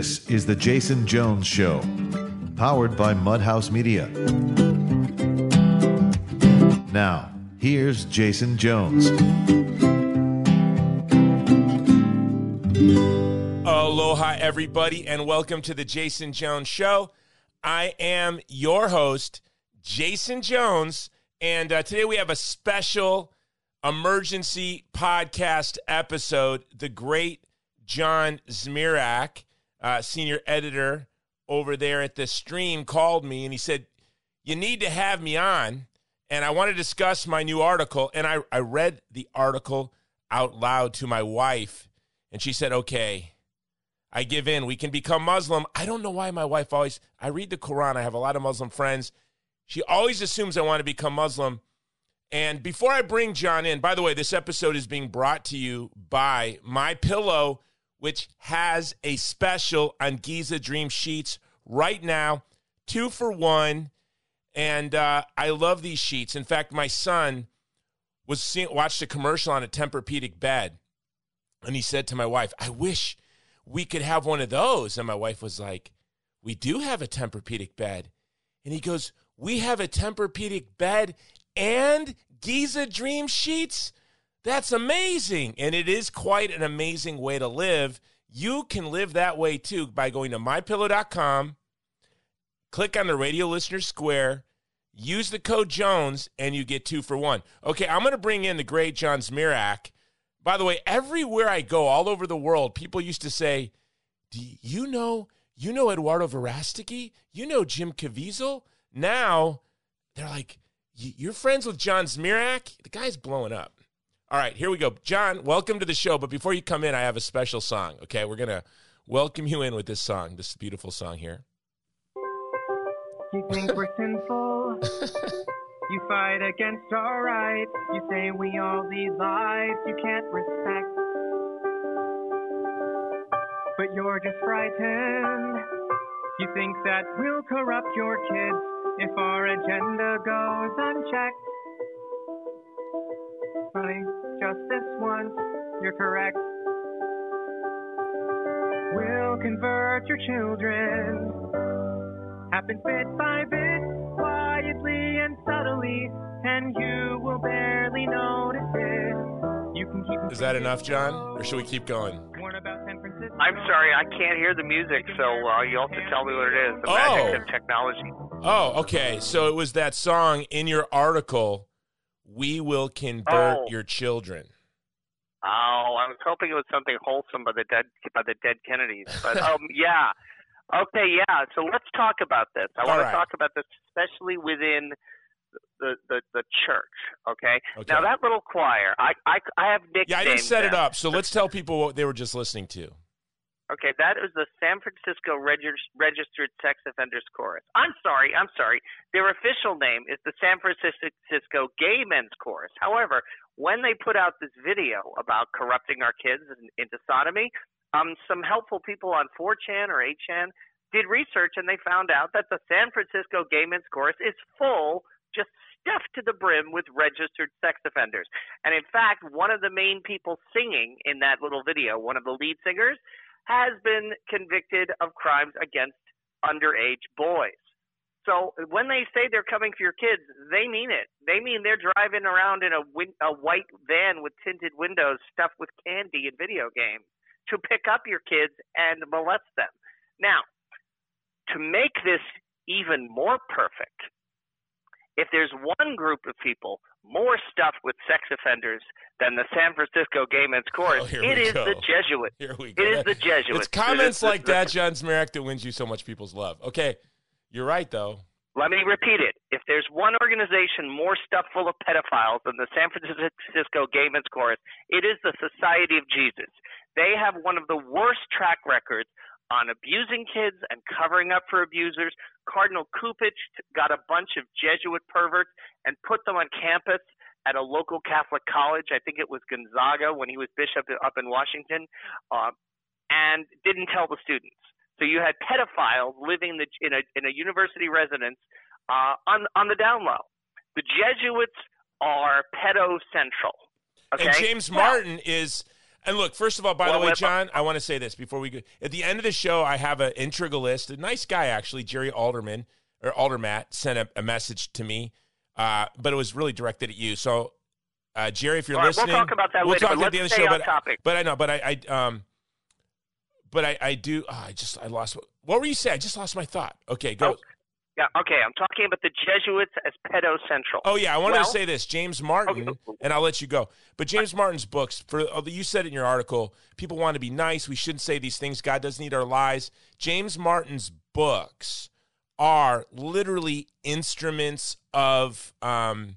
This is The Jason Jones Show, powered by Mudhouse Media. Now, here's Jason Jones. Aloha, everybody, and welcome to The Jason Jones Show. I am your host, Jason Jones, and uh, today we have a special emergency podcast episode. The great John Zmirak, uh, senior editor over there at the stream, called me and he said, You need to have me on. And I want to discuss my new article. And I, I read the article out loud to my wife, and she said, Okay, I give in. We can become Muslim. I don't know why my wife always, I read the Quran. I have a lot of Muslim friends. She always assumes I want to become Muslim. And before I bring John in, by the way, this episode is being brought to you by My Pillow, which has a special on Giza Dream sheets right now, two for one. And uh, I love these sheets. In fact, my son was seeing, watched a commercial on a Tempur-Pedic bed, and he said to my wife, "I wish we could have one of those." And my wife was like, "We do have a Tempur-Pedic bed," and he goes, "We have a Tempur-Pedic bed and Giza Dream Sheets. That's amazing. And it is quite an amazing way to live. You can live that way too by going to mypillow.com, click on the radio listener square, use the code Jones, and you get two for one. Okay, I'm going to bring in the great John Zmirak. By the way, everywhere I go, all over the world, people used to say, Do you know, you know Eduardo Verastegui? You know Jim Caviezel? Now they're like, you're friends with John Zmirak? The guy's blowing up. All right, here we go. John, welcome to the show. But before you come in, I have a special song. Okay, we're going to welcome you in with this song, this beautiful song here. You think we're sinful. You fight against our rights. You say we all lead lives you can't respect. But you're just frightened. You think that we'll corrupt your kids if our agenda goes unchecked. Honey, just this once, you're correct. We'll convert your children. Happen bit by bit, quietly and subtly, and you will barely notice it. You can keep Is that enough, John? Or should we keep going? Warn about San Francisco. I'm sorry, I can't hear the music, so uh, you'll have to tell me what it is. The Oh. magic of technology. Oh, okay. So it was that song in your article, We Will Convert Oh. Your Children. Oh, I was hoping it was something wholesome by the dead by the dead Kennedys, but um, yeah. Okay, yeah. So let's talk about this. I All want right. to talk about this, especially within the the, the church. Okay? Okay. Now that little choir, I I, I have nicknamed Yeah, I didn't set it up. So let's tell people what they were just listening to. Okay, that is the San Francisco Regis- Registered Sex Offenders Chorus. I'm sorry, I'm sorry. Their official name is the San Francisco Gay Men's Chorus. However, when they put out this video about corrupting our kids in- into sodomy, um, some helpful people on 4chan or 8chan did research and they found out that the San Francisco Gay Men's Chorus is full, just stuffed to the brim with registered sex offenders. And in fact, one of the main people singing in that little video, one of the lead singers, has been convicted of crimes against underage boys. So when they say they're coming for your kids, they mean it. They mean they're driving around in a, win- a white van with tinted windows stuffed with candy and video games to pick up your kids and molest them. Now, to make this even more perfect, if there's one group of people more stuff with sex offenders than the San Francisco Gay Men's Chorus, Oh, it is go. the Jesuits. Here we go. It is the Jesuits. It's comments It like the- that, John Zmirak, that wins you so much people's love. Okay, you're right, though. Let me repeat it. If there's one organization more stuffed full of pedophiles than the San Francisco Gay Men's Chorus, it is the Society of Jesus. They have one of the worst track records on abusing kids and covering up for abusers. Cardinal Cupich got a bunch of Jesuit perverts and put them on campus at a local Catholic college. I think it was Gonzaga when he was bishop up in Washington, uh, and didn't tell the students. So you had pedophiles living the, in a in a university residence uh, on on the down low. The Jesuits are pedo central. Okay. And James Martin is And look, first of all, by Well, the way, John, I want to say this before we go. At the end of the show, I have an integralist, a nice guy actually, Jerry Alderman or Aldermat, sent a, a message to me, uh, but it was really directed at you. So, uh, Jerry, if you're All right, we'll talk about that we'll later, talk at the end of the show. But, topic. but I know, but I, I um, but I, I do. Oh, I just, I lost. What were you saying? I just lost my thought. Okay, go. Oh, Yeah, okay. I'm talking about the Jesuits as pedo central. Oh yeah, I wanted Well- to say this, James Martin, Okay. and I'll let you go. But James Martin's books, for although you said in your article, people want to be nice. We shouldn't say these things. God doesn't need our lies. James Martin's books are literally instruments of um,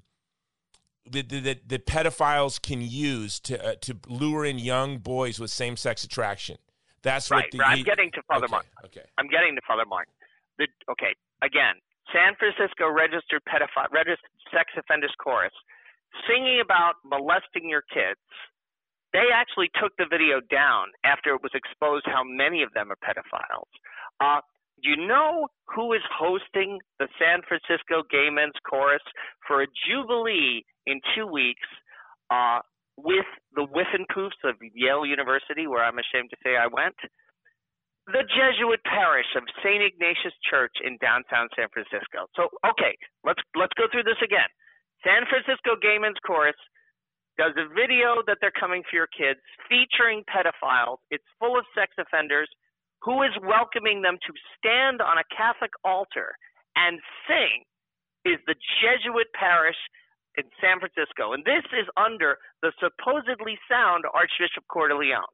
that that that pedophiles can use to uh, to lure in young boys with same sex attraction. That's right. what the, right. I'm getting to Father okay, Martin. Okay. I'm getting to Father Martin. The, okay, again, San Francisco registered pedophile, registered sex offenders chorus, singing about molesting your kids. They actually took the video down after it was exposed how many of them are pedophiles. Uh, do you know who is hosting the San Francisco Gay Men's Chorus for a jubilee in two weeks uh, with the Whiffenpoofs of Yale University, where I'm ashamed to say I went? The Jesuit parish of St. Ignatius Church in downtown San Francisco. So, okay, let's let's go through this again. San Francisco Gay Men's Chorus does a video that they're coming for your kids featuring pedophiles. It's full of sex offenders. Who is welcoming them to stand on a Catholic altar and sing is the Jesuit parish in San Francisco. And this is under the supposedly sound Archbishop Cordileone.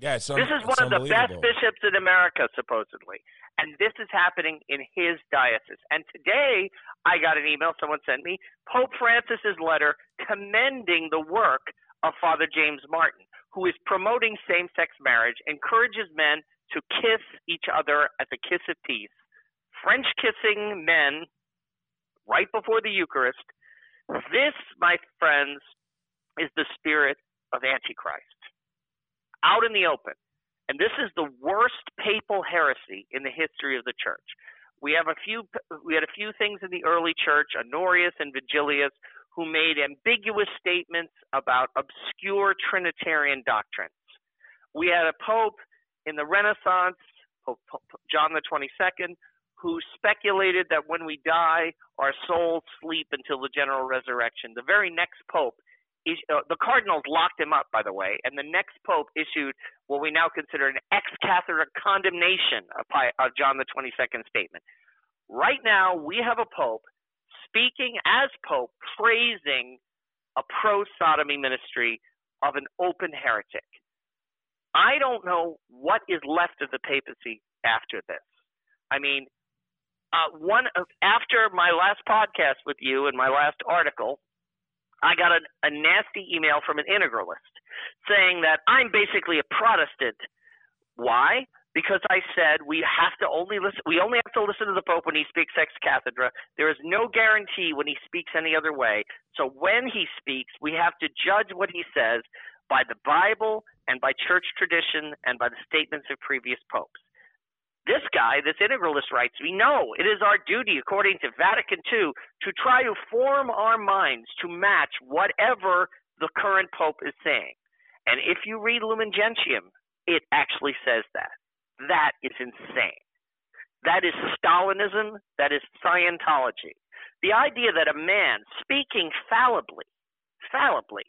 Yeah, un- This is one of the best bishops in America, supposedly. And this is happening in his diocese. And today, I got an email someone sent me Pope Francis's letter commending the work of Father James Martin, who is promoting same sex marriage, encourages men to kiss each other at the kiss of peace, French kissing men right before the Eucharist. This, my friends, is the spirit of Antichrist out in the open. And this is the worst papal heresy in the history of the church. We have a few we had a few things in the early church, Honorius and Vigilius, who made ambiguous statements about obscure trinitarian doctrines. We had a pope in the Renaissance, Pope John the 22nd, who speculated that when we die, our souls sleep until the general resurrection. The very next pope uh, the cardinals locked him up, by the way, and the next pope issued what we now consider an ex-Catholic condemnation of, of John the 22nd statement. Right now, we have a pope speaking as pope, praising a pro-sodomy ministry of an open heretic. I don't know what is left of the papacy after this. I mean, uh, one of, after my last podcast with you and my last article, I got a, a nasty email from an integralist saying that I'm basically a Protestant. Why? Because I said we have to only listen. We only have to listen to the Pope when he speaks ex cathedra. There is no guarantee when he speaks any other way. So when he speaks, we have to judge what he says by the Bible and by church tradition and by the statements of previous popes. This guy, this integralist, writes me, no, it is our duty, according to Vatican II, to try to form our minds to match whatever the current pope is saying. And if you read Lumen Gentium, it actually says that. That is insane. That is Stalinism. That is Scientology. The idea that a man speaking fallibly, fallibly,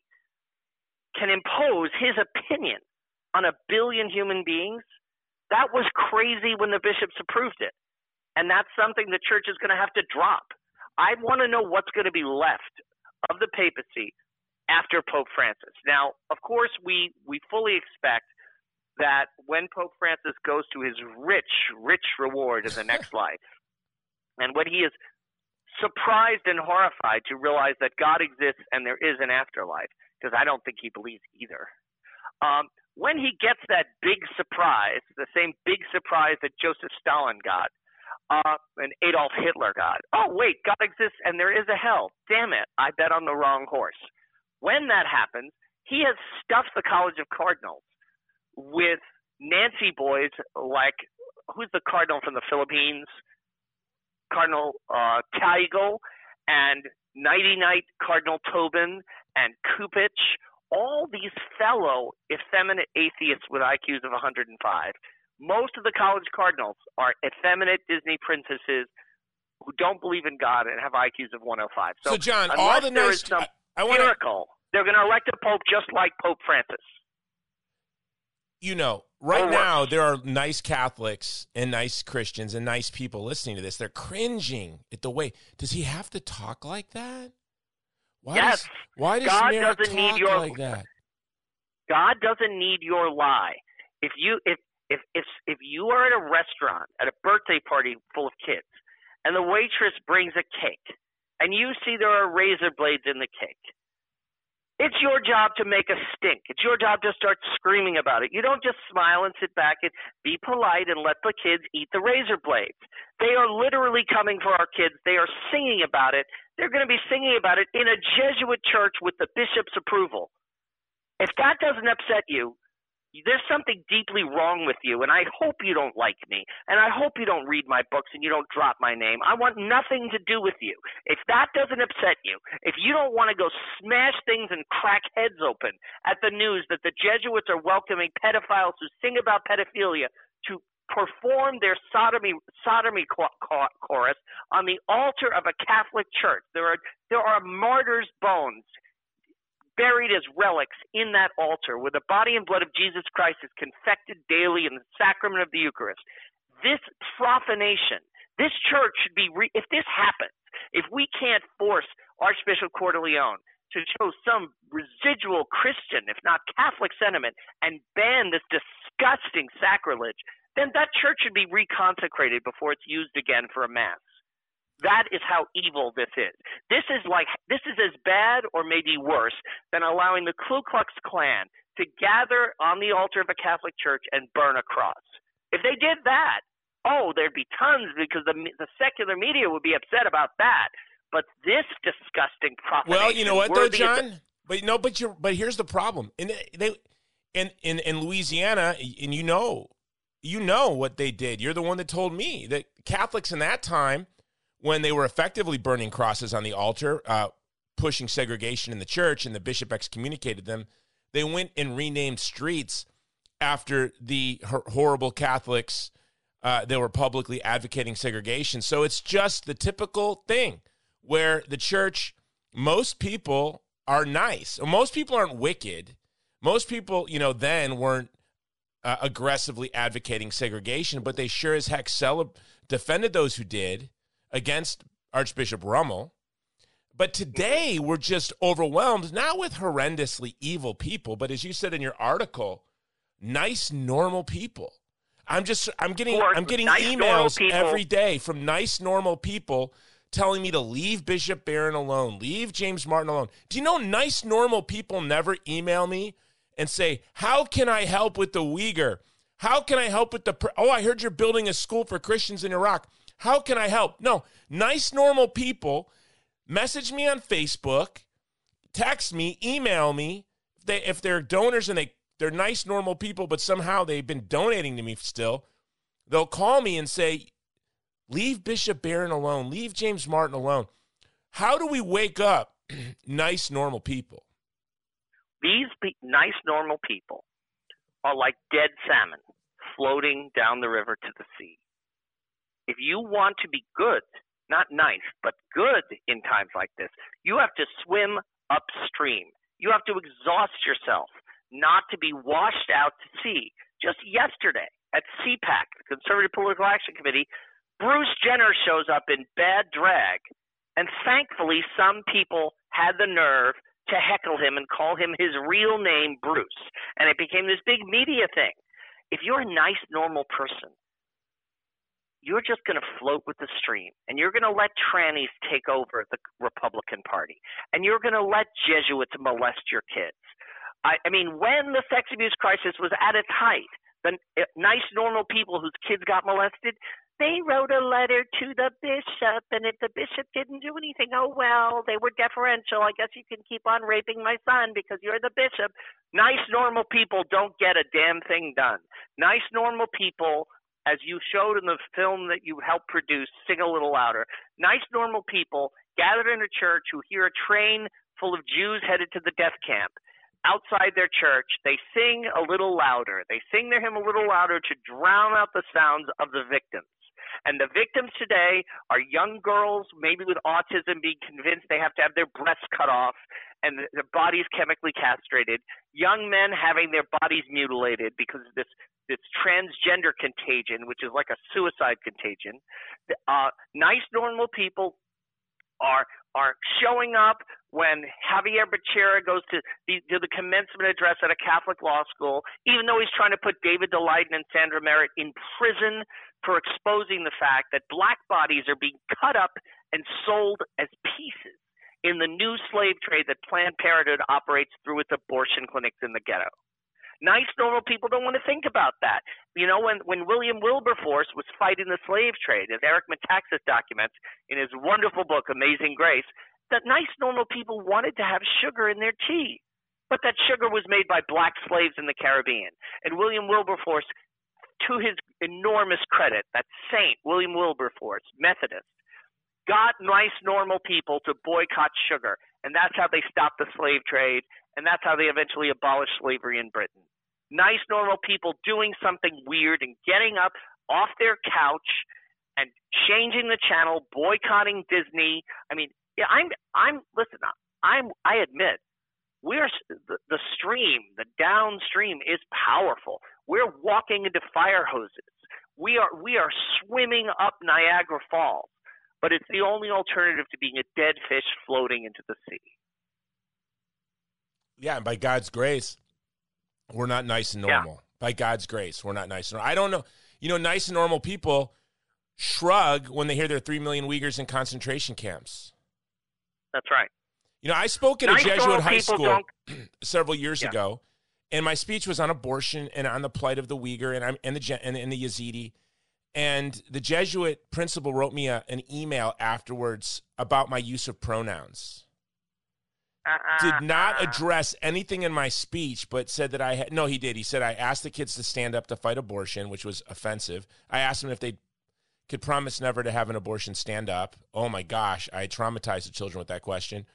can impose his opinion on a billion human beings that was crazy when the bishops approved it. And that's something the church is going to have to drop. I want to know what's going to be left of the papacy after Pope Francis. Now, of course, we, we fully expect that when Pope Francis goes to his rich, rich reward in the next life, and when he is surprised and horrified to realize that God exists and there is an afterlife, because I don't think he believes either. Um, when he gets that big surprise, the same big surprise that Joseph Stalin got, uh, and Adolf Hitler got. Oh, wait, God exists and there is a hell. Damn it, I bet on the wrong horse. When that happens, he has stuffed the College of Cardinals with Nancy boys like, who's the cardinal from the Philippines? Cardinal uh, Tagle and Nighty Night Cardinal Tobin and Cupich all these fellow effeminate atheists with IQs of 105. Most of the college cardinals are effeminate Disney princesses who don't believe in God and have IQs of 105. So, So, John, all the there nice. is some I, I want to, miracle, they're going to elect a pope just like Pope Francis. you know, right Or worse. now there are nice Catholics and nice Christians and nice people listening to this. They're cringing at the way. Does he have to talk like that? Why Yes. Does, why does God Merrick doesn't need your- like that? God doesn't need your lie. If you if if if if you are at a restaurant at a birthday party full of kids and the waitress brings a cake and you see there are razor blades in the cake. It's your job to make a stink. It's your job to start screaming about it. You don't just smile and sit back and be polite and let the kids eat the razor blades. They are literally coming for our kids. They are singing about it. They're going to be singing about it in a Jesuit church with the bishop's approval. If that doesn't upset you, there's something deeply wrong with you, and I hope you don't like me, and I hope you don't read my books and you don't drop my name. I want nothing to do with you. If that doesn't upset you, if you don't want to go smash things and crack heads open at the news that the Jesuits are welcoming pedophiles who sing about pedophilia to perform their sodomy sodomy cho- cho- chorus on the altar of a Catholic church, there are there are martyrs' bones buried as relics in that altar where the body and blood of Jesus Christ is confected daily in the sacrament of the Eucharist. This profanation, this church should be, re- if this happens, if we can't force Archbishop Cordileone to show some residual Christian, if not Catholic sentiment, and ban this disgusting sacrilege, then that church should be reconsecrated before it's used again for a mass. That is how evil this is. This is like this is as bad or maybe worse than allowing the Ku Klux Klan to gather on the altar of a Catholic church and burn a cross. If they did that, oh, there'd be tons because the the secular media would be upset about that. But this disgusting profanation. Well, you know what though, John. But no, but you but here's the problem. In they in in in Louisiana, and you know, you know what they did. You're the one that told me that Catholics in that time, when they were effectively burning crosses on the altar, uh, pushing segregation in the church, and the bishop excommunicated them, they went and renamed streets after the horrible Catholics uh, that were publicly advocating segregation. So it's just the typical thing where the church, most people are nice. Most people aren't wicked. Most people, you know, then weren't uh, aggressively advocating segregation, but they sure as heck celeb- defended those who did against Archbishop Rummel. But today we're just overwhelmed, not with horrendously evil people, but as you said in your article, nice, normal people. I'm just I'm getting I'm getting nice, emails every day from nice, normal people telling me to leave Bishop Barron alone, leave James Martin alone. Do you know nice, normal people never email me and say, "How can I help with the Uyghur? How can I help with the? Oh, I heard you're building a school for Christians in Iraq. How can I help?" No, nice, normal people message me on Facebook, text me, email me. If they if they're donors and they they're nice, normal people, but somehow they've been donating to me still, they'll call me and say, "Leave Bishop Barron alone. Leave James Martin alone." How do we wake up nice, normal people? These pe- nice, normal people are like dead salmon floating down the river to the sea. If you want to be good, not nice, but good in times like this, you have to swim upstream. You have to exhaust yourself not to be washed out to sea. Just yesterday at CPAC, the Conservative Political Action Committee, Bruce Jenner shows up in bad drag, and thankfully, some people had the nerve to heckle him and call him his real name, Bruce. And it became this big media thing. If you're a nice, normal person, you're just going to float with the stream and you're going to let trannies take over the Republican Party and you're going to let Jesuits molest your kids. I, I mean, when the sex abuse crisis was at its height, the uh, nice, normal people whose kids got molested, they wrote a letter to the bishop, and if the bishop didn't do anything, oh well, they were deferential. I guess you can keep on raping my son because you're the bishop. Nice, normal people don't get a damn thing done. Nice, normal people, as you showed in the film that you helped produce, sing a little louder. Nice, normal people gathered in a church who hear a train full of Jews headed to the death camp. outside their church, they sing a little louder. They sing their hymn a little louder to drown out the sounds of the victims. And the victims today are young girls, maybe with autism, being convinced they have to have their breasts cut off and their bodies chemically castrated. Young men having their bodies mutilated because of this this transgender contagion, which is like a suicide contagion. Uh, nice, normal people are are showing up when Xavier Becerra goes to the, to the commencement address at a Catholic law school, even though he's trying to put David Daleiden and Sandra Merritt in prison for exposing the fact that black bodies are being cut up and sold as pieces in the new slave trade that Planned Parenthood operates through its abortion clinics in the ghetto. Nice, normal people don't want to think about that. You know, when, when William Wilberforce was fighting the slave trade, as Eric Metaxas documents in his wonderful book, Amazing Grace, that nice, normal people wanted to have sugar in their tea. But that sugar was made by black slaves in the Caribbean. And William Wilberforce, to his enormous credit, that saint, William Wilberforce, Methodist, got nice, normal people to boycott sugar. And that's how they stopped the slave trade. And that's how they eventually abolished slavery in Britain nice, normal people doing something weird and getting up off their couch and changing the channel, boycotting Disney. I mean, yeah, I'm, I'm, listen, I'm, I admit, we're the, the stream, the downstream is powerful. We're walking into fire hoses. We are, we are swimming up Niagara Falls, but it's the only alternative to being a dead fish floating into the sea. Yeah, and by God's grace, we're not nice and normal. Yeah. By God's grace, we're not nice and normal. I don't know. You know, nice and normal people shrug when they hear there are 3 million Uyghurs in concentration camps. That's right. You know, I spoke at nice a Jesuit high school several years yeah. ago, and my speech was on abortion and on the plight of the Uyghur and, I'm, and, the, and, and the Yazidi. And the Jesuit principal wrote me a, an email afterwards about my use of pronouns did not address anything in my speech, but said that I had. No, he did. He said I asked the kids to stand up to fight abortion, which was offensive. I asked them if they could promise never to have an abortion stand up. Oh my gosh, I traumatized the children with that question,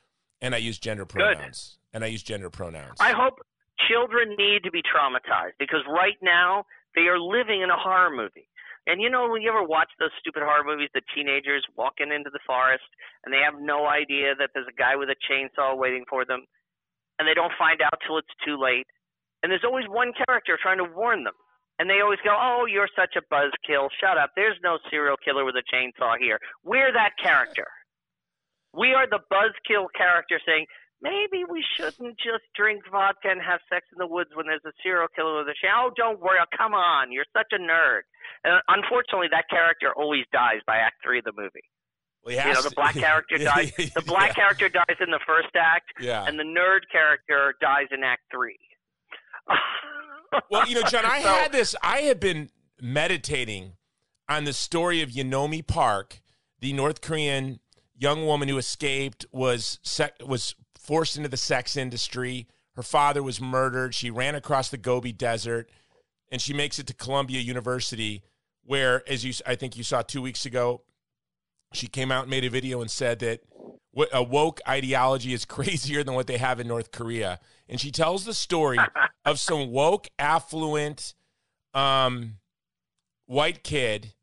and I use gender pronouns. Good. And I use gender pronouns. I hope children need to be traumatized because right now they are living in a horror movie. And you know, when you ever watch those stupid horror movies, the teenagers walking into the forest and they have no idea that there's a guy with a chainsaw waiting for them, and they don't find out till it's too late. And there's always one character trying to warn them. And they always go, Oh, you're such a buzzkill. Shut up. There's no serial killer with a chainsaw here. We're that character. We are the buzzkill character saying, maybe we shouldn't just drink vodka and have sex in the woods when there's a serial killer with a chainsaw. Oh, don't worry. Oh, come on. You're such a nerd. And unfortunately, that character always dies by Act Three of the movie. Well, you know, the black character dies. The black yeah. character dies in the first act, yeah. and the nerd character dies in Act Three. well, you know, John, I so, had this. I had been meditating on the story of Yeonmi Park, the North Korean young woman who escaped was sec- was forced into the sex industry. Her father was murdered. She ran across the Gobi Desert and she makes it to Columbia University, where, as you, I think you saw two weeks ago, she came out and made a video and said that a woke ideology is crazier than what they have in North Korea. And she tells the story of some woke, affluent, um, white kid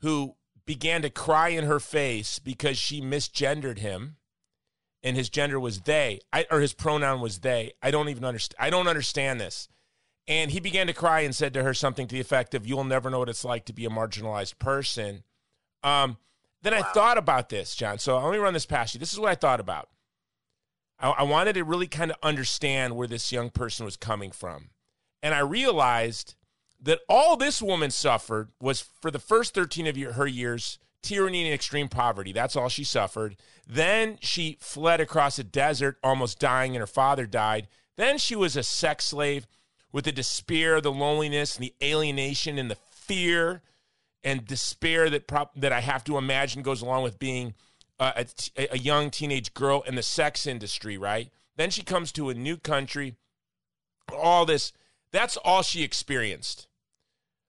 who began to cry in her face because she misgendered him and his gender was they I, or his pronoun was they i don't even understand i don't understand this and he began to cry and said to her something to the effect of, You'll never know what it's like to be a marginalized person. Um, then wow. I thought about this, John. So let me run this past you. This is what I thought about. I, I wanted to really kind of understand where this young person was coming from. And I realized that all this woman suffered was for the first 13 of her years tyranny and extreme poverty. That's all she suffered. Then she fled across a desert, almost dying, and her father died. Then she was a sex slave with the despair, the loneliness, and the alienation and the fear and despair that prop- that I have to imagine goes along with being a, a young teenage girl in the sex industry, right? Then she comes to a new country. All this, that's all she experienced.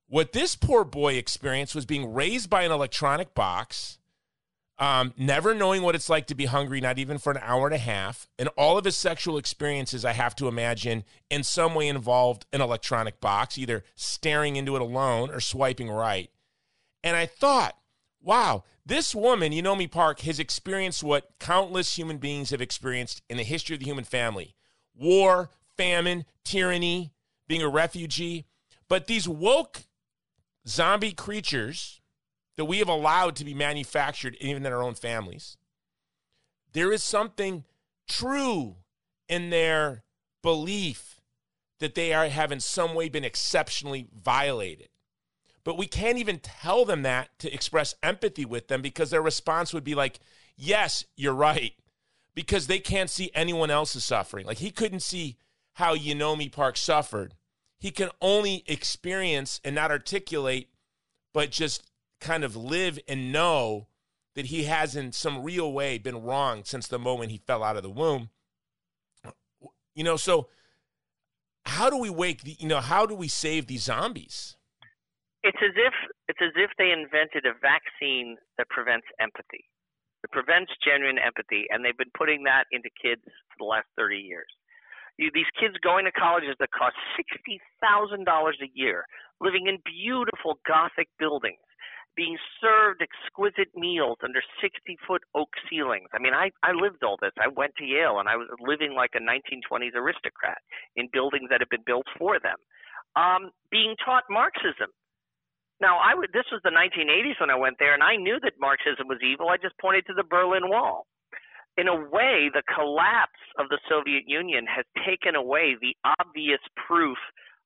What this poor boy experienced was being raised by an electronic box, um, never knowing what it's like to be hungry, not even for an hour and a half, and all of his sexual experiences, I have to imagine, in some way involved an electronic box, either staring into it alone or swiping right. And I thought, wow, this woman, Yeonmi Park, has experienced what countless human beings have experienced in the history of the human family war, famine, tyranny, being a refugee. But these woke zombie creatures that we have allowed to be manufactured even in our own families, there is something true in their belief that they are, have in some way been exceptionally violated. But we can't even tell them that to express empathy with them because their response would be like, yes, you're right. Because they can't see anyone else's suffering. Like he couldn't see how Yeonmi Park suffered. He can only experience and not articulate, but just kind of live and know that he has in some real way been wrong since the moment he fell out of the womb. You know, so how do we wake the, you know, how do we save these zombies? It's as if it's as if they invented a vaccine that prevents empathy. It prevents genuine empathy, and they've been putting that into kids for the last 30 years. You, these kids going to colleges that cost $60,000 a year, living in beautiful Gothic buildings, being served exquisite meals under 60 foot oak ceilings. I mean, I, I lived all this. I went to Yale and I was living like a 1920s aristocrat in buildings that had been built for them. Um, being taught Marxism now, I would. This was the 1980s when I went there, and I knew that Marxism was evil. I just pointed to the Berlin Wall. In a way, the collapse of the Soviet Union has taken away the obvious proof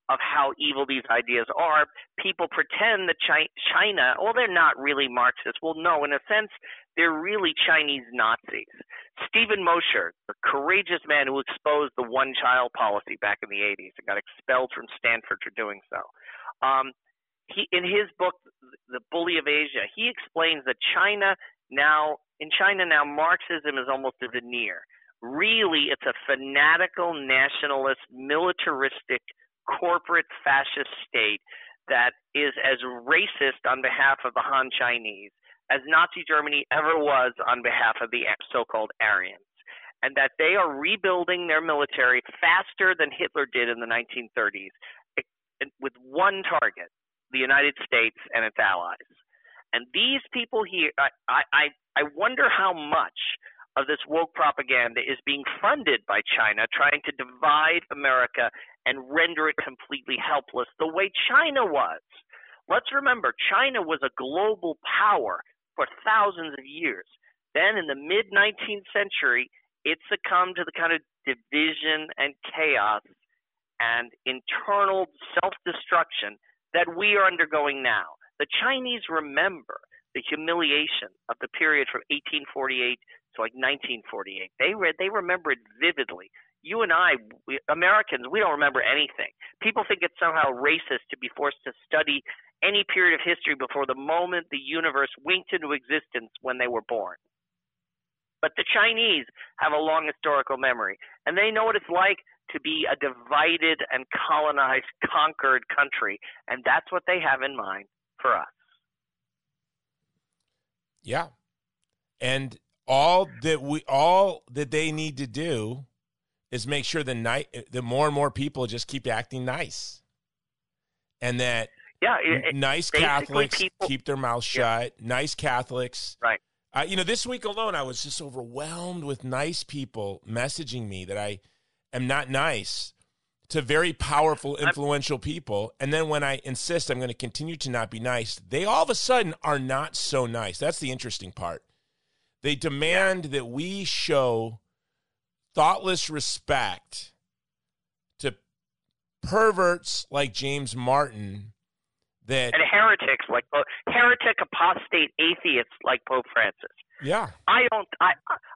of how evil these ideas are. People pretend that China, well, they're not really Marxists. Well, no, in a sense, they're really Chinese Nazis. Steven Mosher, the courageous man who exposed the one child policy back in the 80s and got expelled from Stanford for doing so. Um, he in his book the bully of asia he explains that china now in china now marxism is almost a veneer. Really it's a fanatical nationalist militaristic corporate fascist state that is as racist on behalf of the han chinese as nazi germany ever was on behalf of the so-called aryans and that they are rebuilding their military faster than hitler did in the 1930s with one target the United States and its allies. And these people here, I, I, I wonder how much of this woke propaganda is being funded by China, trying to divide America and render it completely helpless, the way China was. Let's remember, China was a global power for thousands of years. Then, in the mid 19th century, it succumbed to the kind of division and chaos and internal self destruction that we are undergoing now. The Chinese remember the humiliation of the period from 1848 to like 1948. They re- they remember it vividly. You and I, we, Americans, we don't remember anything. People think it's somehow racist to be forced to study any period of history before the moment the universe winked into existence when they were born. But the Chinese have a long historical memory, and they know what it's like to be a divided and colonized, conquered country. And that's what they have in mind for us. Yeah. And all that we all that they need to do is make sure the night the more and more people just keep acting nice. And that yeah, it, nice Catholics people, keep their mouths shut. Yeah. Nice Catholics. Right. Uh, you know, this week alone, I was just overwhelmed with nice people messaging me that I am not nice to very powerful, influential people. And then when I insist I'm going to continue to not be nice, they all of a sudden are not so nice. That's the interesting part. They demand that we show thoughtless respect to perverts like James Martin that and heretics like heretic apostate atheists like Pope Francis. Yeah. I don't I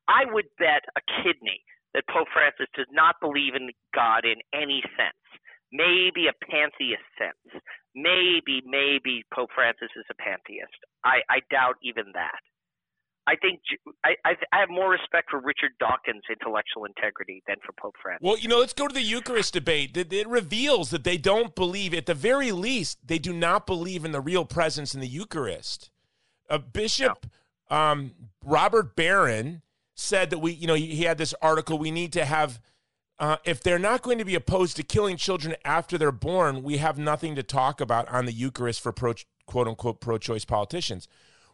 I would bet a kidney that Pope Francis does not believe in God in any sense. Maybe a pantheist sense. Maybe, maybe Pope Francis is a pantheist. I, I doubt even that. I think I, I have more respect for Richard Dawkins' intellectual integrity than for Pope Francis. Well, you know, let's go to the Eucharist debate. It reveals that they don't believe, at the very least, they do not believe in the real presence in the Eucharist. A bishop Um, Robert Barron said that we, you know, he, had this article. We need to have, uh, if they're not going to be opposed to killing children after they're born, we have nothing to talk about on the Eucharist for pro, quote unquote pro choice politicians.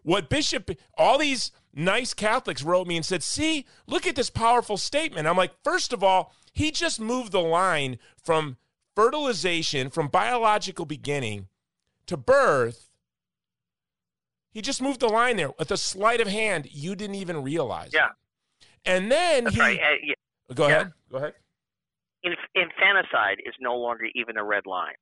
What Bishop, all these nice Catholics wrote me and said, see, look at this powerful statement. I'm like, first of all, he just moved the line from fertilization, from biological beginning to birth. He just moved the line there with a sleight of hand. You didn't even realize. Yeah. And then he. right. Uh, yeah. Go Yeah. ahead. Go ahead. Inf- infanticide is no longer even a red line.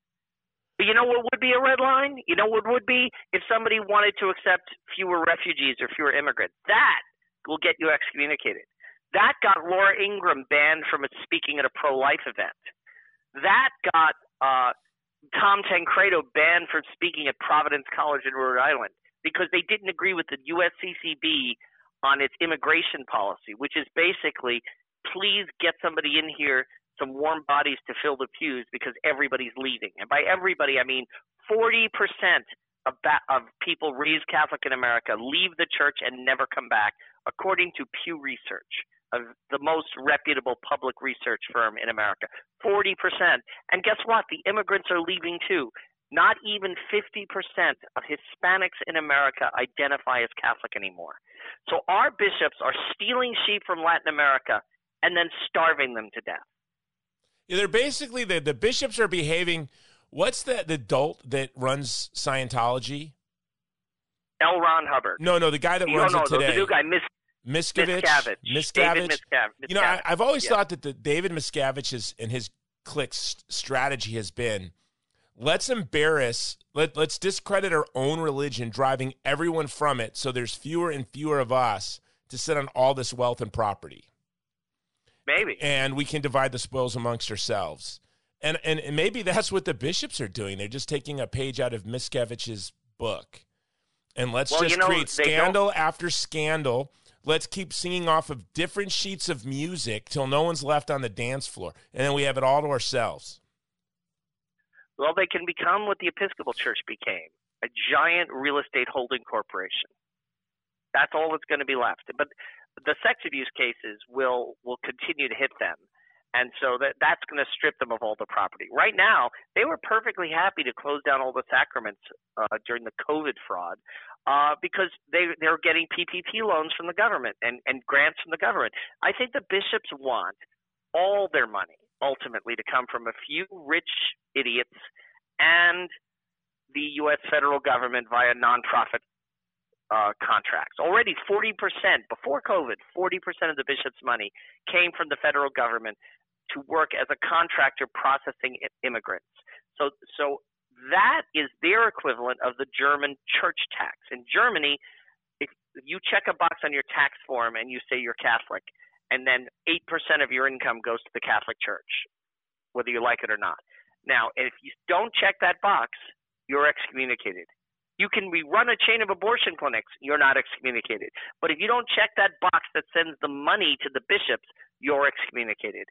But you know what would be a red line? You know what would be if somebody wanted to accept fewer refugees or fewer immigrants. That will get you excommunicated. That got Laura Ingraham banned from speaking at a pro-life event. That got uh, Tom Tancredo banned from speaking at Providence College in Rhode Island because they didn't agree with the USCCB on its immigration policy, which is basically please get somebody in here, some warm bodies to fill the pews because everybody's leaving. And by everybody, I mean 40% of, ba- of people raised Catholic in America leave the church and never come back, according to Pew Research, the most reputable public research firm in America. 40%. And guess what? The immigrants are leaving too. Not even 50% of Hispanics in America identify as Catholic anymore. So our bishops are stealing sheep from Latin America and then starving them to death. Yeah, they're basically the, the bishops are behaving. What's the, the adult that runs Scientology? L. Ron Hubbard. No, no, the guy that you runs it today. the new guy, Miss Miscavige. Miscavige. Miscavige. Miscavige. You know, I, I've always Yeah. thought that the David Miscavige's and his clique's strategy has been let's embarrass, let, let's discredit our own religion, driving everyone from it so there's fewer and fewer of us to sit on all this wealth and property. Maybe. And we can divide the spoils amongst ourselves. And, and, and maybe that's what the bishops are doing. They're just taking a page out of Miscavige's book. And let's Well, just you know, create they don't- scandal after scandal. Let's keep singing off of different sheets of music till no one's left on the dance floor. And then we have it all to ourselves. Well, they can become what the Episcopal Church became a giant real estate holding corporation. That's all that's going to be left. But the sex abuse cases will, will continue to hit them. And so that, that's going to strip them of all the property. Right now, they were perfectly happy to close down all the sacraments uh, during the COVID fraud uh, because they, they're getting PPP loans from the government and, and grants from the government. I think the bishops want all their money ultimately to come from a few rich idiots and the U.S. federal government via nonprofit uh, contracts. Already 40%, before COVID, 40% of the bishop's money came from the federal government to work as a contractor processing immigrants. So, so that is their equivalent of the German church tax. In Germany, if you check a box on your tax form and you say you're Catholic, and then 8% of your income goes to the Catholic Church, whether you like it or not. Now, if you don't check that box, you're excommunicated. You can run a chain of abortion clinics, you're not excommunicated. But if you don't check that box that sends the money to the bishops, you're excommunicated.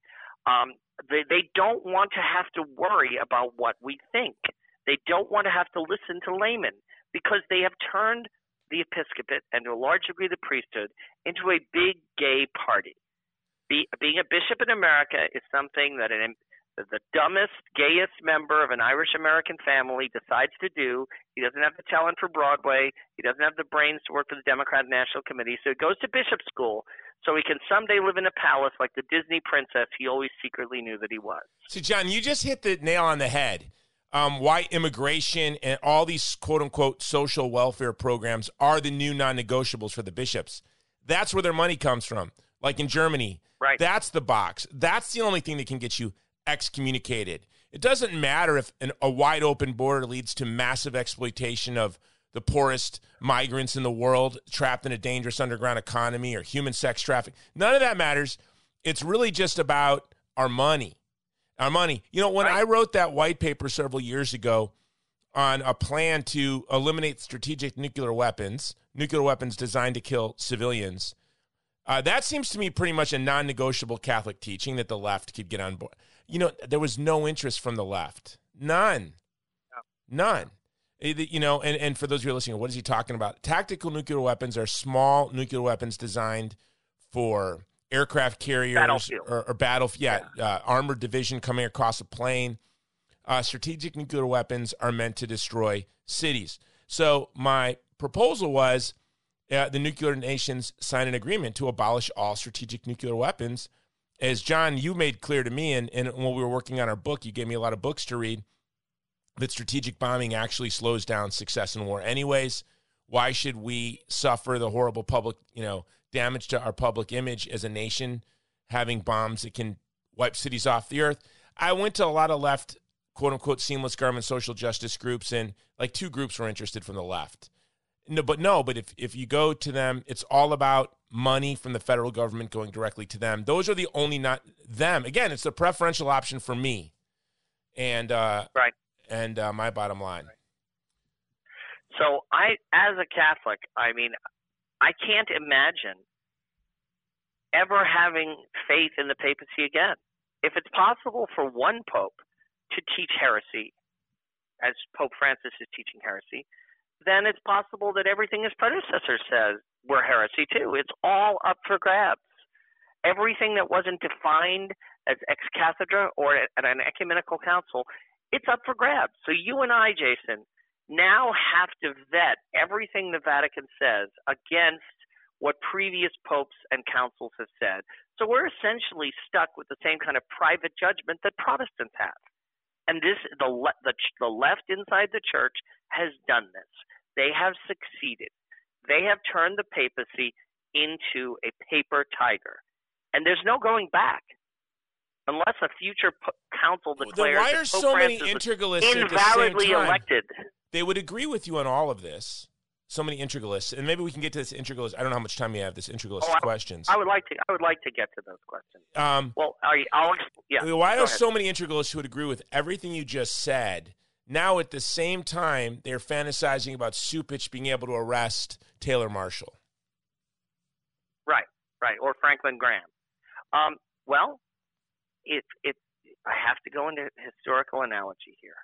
Um, they, they don't want to have to worry about what we think. They don't want to have to listen to laymen because they have turned the episcopate and to a large degree the priesthood into a big gay party. Be, being a bishop in America is something that an, the dumbest, gayest member of an Irish American family decides to do. He doesn't have the talent for Broadway. He doesn't have the brains to work for the Democratic National Committee. So he goes to bishop school so he can someday live in a palace like the Disney princess he always secretly knew that he was. So, John, you just hit the nail on the head. Um, why immigration and all these quote unquote social welfare programs are the new non negotiables for the bishops. That's where their money comes from. Like in Germany, Right. that's the box. That's the only thing that can get you excommunicated. It doesn't matter if an, a wide open border leads to massive exploitation of the poorest migrants in the world trapped in a dangerous underground economy or human sex trafficking. None of that matters. It's really just about our money. Our money. You know, when Right. I wrote that white paper several years ago on a plan to eliminate strategic nuclear weapons, nuclear weapons designed to kill civilians, uh, that seems to me pretty much a non negotiable Catholic teaching that the left could get on board. You know, there was no interest from the left. None. None. Eh, You know, and, and for those of you who are listening, what is he talking about? Tactical nuclear weapons are small nuclear weapons designed for aircraft carriers Battlefield. or, or battle, yeah, Uh, armored division coming across a plane. Uh, strategic nuclear weapons are meant to destroy cities. So my proposal was uh, the nuclear nations sign an agreement to abolish all strategic nuclear weapons. As John, you made clear to me, and, and when we were working on our book, you gave me a lot of books to read that strategic bombing actually slows down success in war anyways. Why should we suffer the horrible public you know damage to our public image as a nation having bombs that can wipe cities off the earth? I went to a lot of left quote unquote seamless garment social justice groups and like two groups were interested from the left no but no but if, if you go to them it's all about money from the federal government going directly to them those are the only not them again it's the preferential option for me and uh Right. and uh, my bottom line So I, as a Catholic, I mean, I can't imagine ever having faith in the papacy again. If it's possible for one pope to teach heresy, as Pope Francis is teaching heresy, then it's possible that everything his predecessor says were heresy too. It's all up for grabs. Everything that wasn't defined as ex cathedra or at an ecumenical council, it's up for grabs. So you and I, Jason, now have to vet everything the Vatican says against what previous popes and councils have said. So we're essentially stuck with the same kind of private judgment that Protestants have. And this, the, le- the, ch- the left inside the church has done this. They have succeeded. They have turned the papacy into a paper tiger. And there's no going back unless a future po- council declares why that are Pope so many integralists invalidly time? elected. They would agree with you on all of this. So many integralists, and maybe we can get to this integralist. I don't know how much time we have. This integralist Oh, I- questions. I would like to. I would like to get to those questions. Um, Well, are you, I'll. Yeah. why are so many integralists who would agree with everything you just said? Now, at the same time, they're fantasizing about Cupich being able to arrest Taylor Marshall. Right. Right. Or Franklin Graham. Um, well, if if I have to go into historical analogy here.